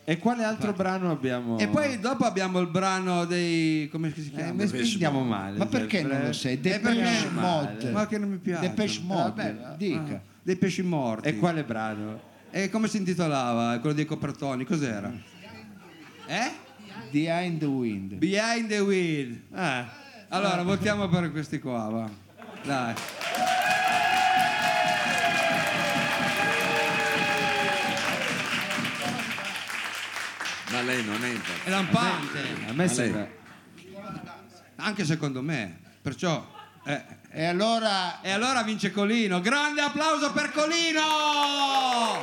E quale altro brano abbiamo? E poi dopo abbiamo il brano dei. come si eh, chiama? mi andiamo male. Ma perché non lo sai? Eh, Depeche Mode. Ma che non mi piace. Depeche Mode, Vabbè, dica. ah, dei pesci morti. E quale brano? E come si intitolava? Quello dei copertoni, cos'era? Eh? Behind the Wind. Behind the Wheel. Ah, Allora, votiamo per questi qua, va. Dai. Ma lei non entra. È lampante. a me lei? sembra Anche secondo me. Perciò. eh. E allora, E allora vince Colino. Grande applauso per Colino!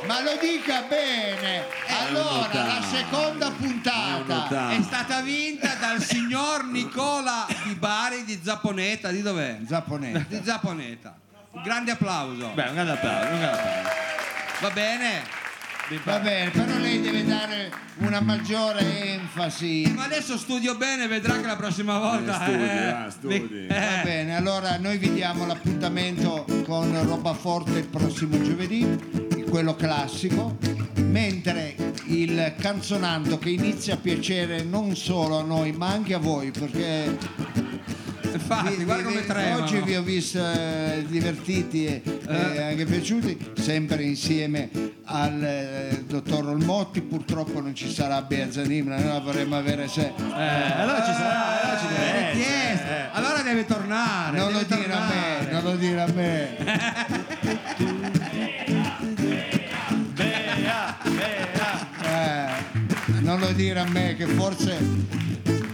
ma lo dica bene. Allora, notato. la seconda È puntata. notato. È stata vinta dal signor Nicola Di Bari di Zapponeta. Di dov'è? Giapponese. Di Zapponeta. Un grande applauso. Beh, un grande applauso, un grande applauso. Va bene? Va bene, però lei deve dare una maggiore enfasi. Ma adesso studio bene, vedrà che la prossima volta. studi, eh, va, studi. Va bene, allora noi vi diamo l'appuntamento con Roba Forte il prossimo giovedì, quello classico, mentre il canzonando che inizia a piacere non solo a noi ma anche a voi perché Infatti, vi- guarda come tremano. oggi vi ho visto eh, divertiti e e anche piaciuti sempre insieme al eh, dottor Olmotti purtroppo non ci sarà Bea Zanimla noi la vorremmo avere se Eh, allora ci sarà, allora ci deve Eh, essere. chiesto. Allora deve tornare. non lo deve dire a me non lo dire a me. Eh, non lo dire a me che forse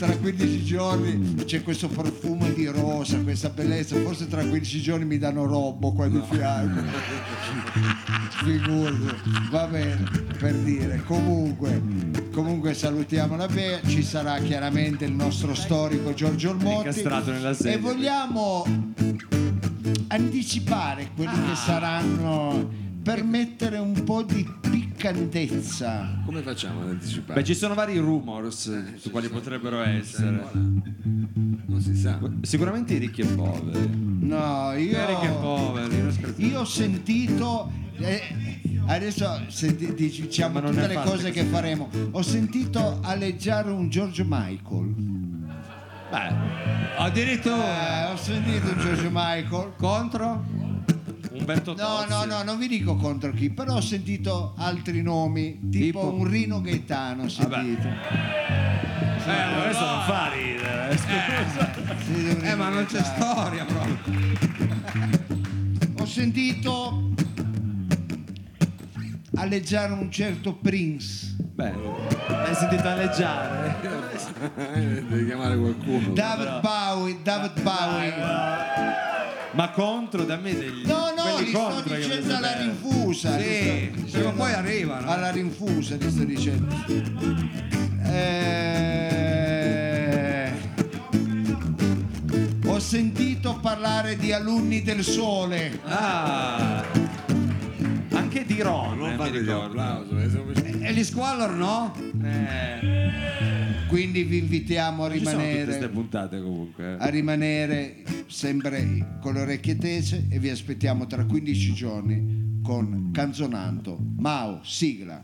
tra 15 giorni c'è questo profumo di rosa, questa bellezza, forse tra 15 giorni mi danno robbo qua di fianco. Figurati, va bene, per dire. Comunque, comunque salutiamo la Bea, ci sarà chiaramente il nostro storico Giorgio Olmotti. E vogliamo anticipare quelli Ah. che saranno per mettere un po' di piccantezza. Come facciamo ad anticipare? Beh, ci sono vari rumors su quali potrebbero essere. Non si sa. Sicuramente i ricchi e poveri. No, io, Ricchi e poveri, io ho sentito. eh, adesso senti- diciamo Ma tutte le cose che faremo. Ho sentito aleggiare un George Michael. Beh, Addirittura Eh, ho sentito un George Michael. contro? Umberto No, Tozzi. no, no, non vi dico contro chi, però ho sentito altri nomi, tipo, Tipo? un Rino Gaetano, ho sentito. Eh, allora questo non fa ridere. Sentito un Eh, ma non c'è storia proprio. Ho sentito aleggiare un certo Prince. Beh, l'hai sentito alleggiare? Devi chiamare qualcuno. David Bowie, David Bowie. Ma contro da me degli No, no, li sto dicendo mi alla rinfusa. Sì, sto prima o dicendo poi arrivano. Alla rinfusa ti sto dicendo. Eh, Ho sentito parlare di alunni del sole. Ah, anche di Ron, Non eh, mi ricordo. eh, siamo- E gli squallor no? Eh, Quindi vi invitiamo a rimanere, puntate comunque. a rimanere sempre con le orecchie tese e vi aspettiamo tra 15 giorni con Canzonanto. Mao, sigla.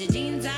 心情在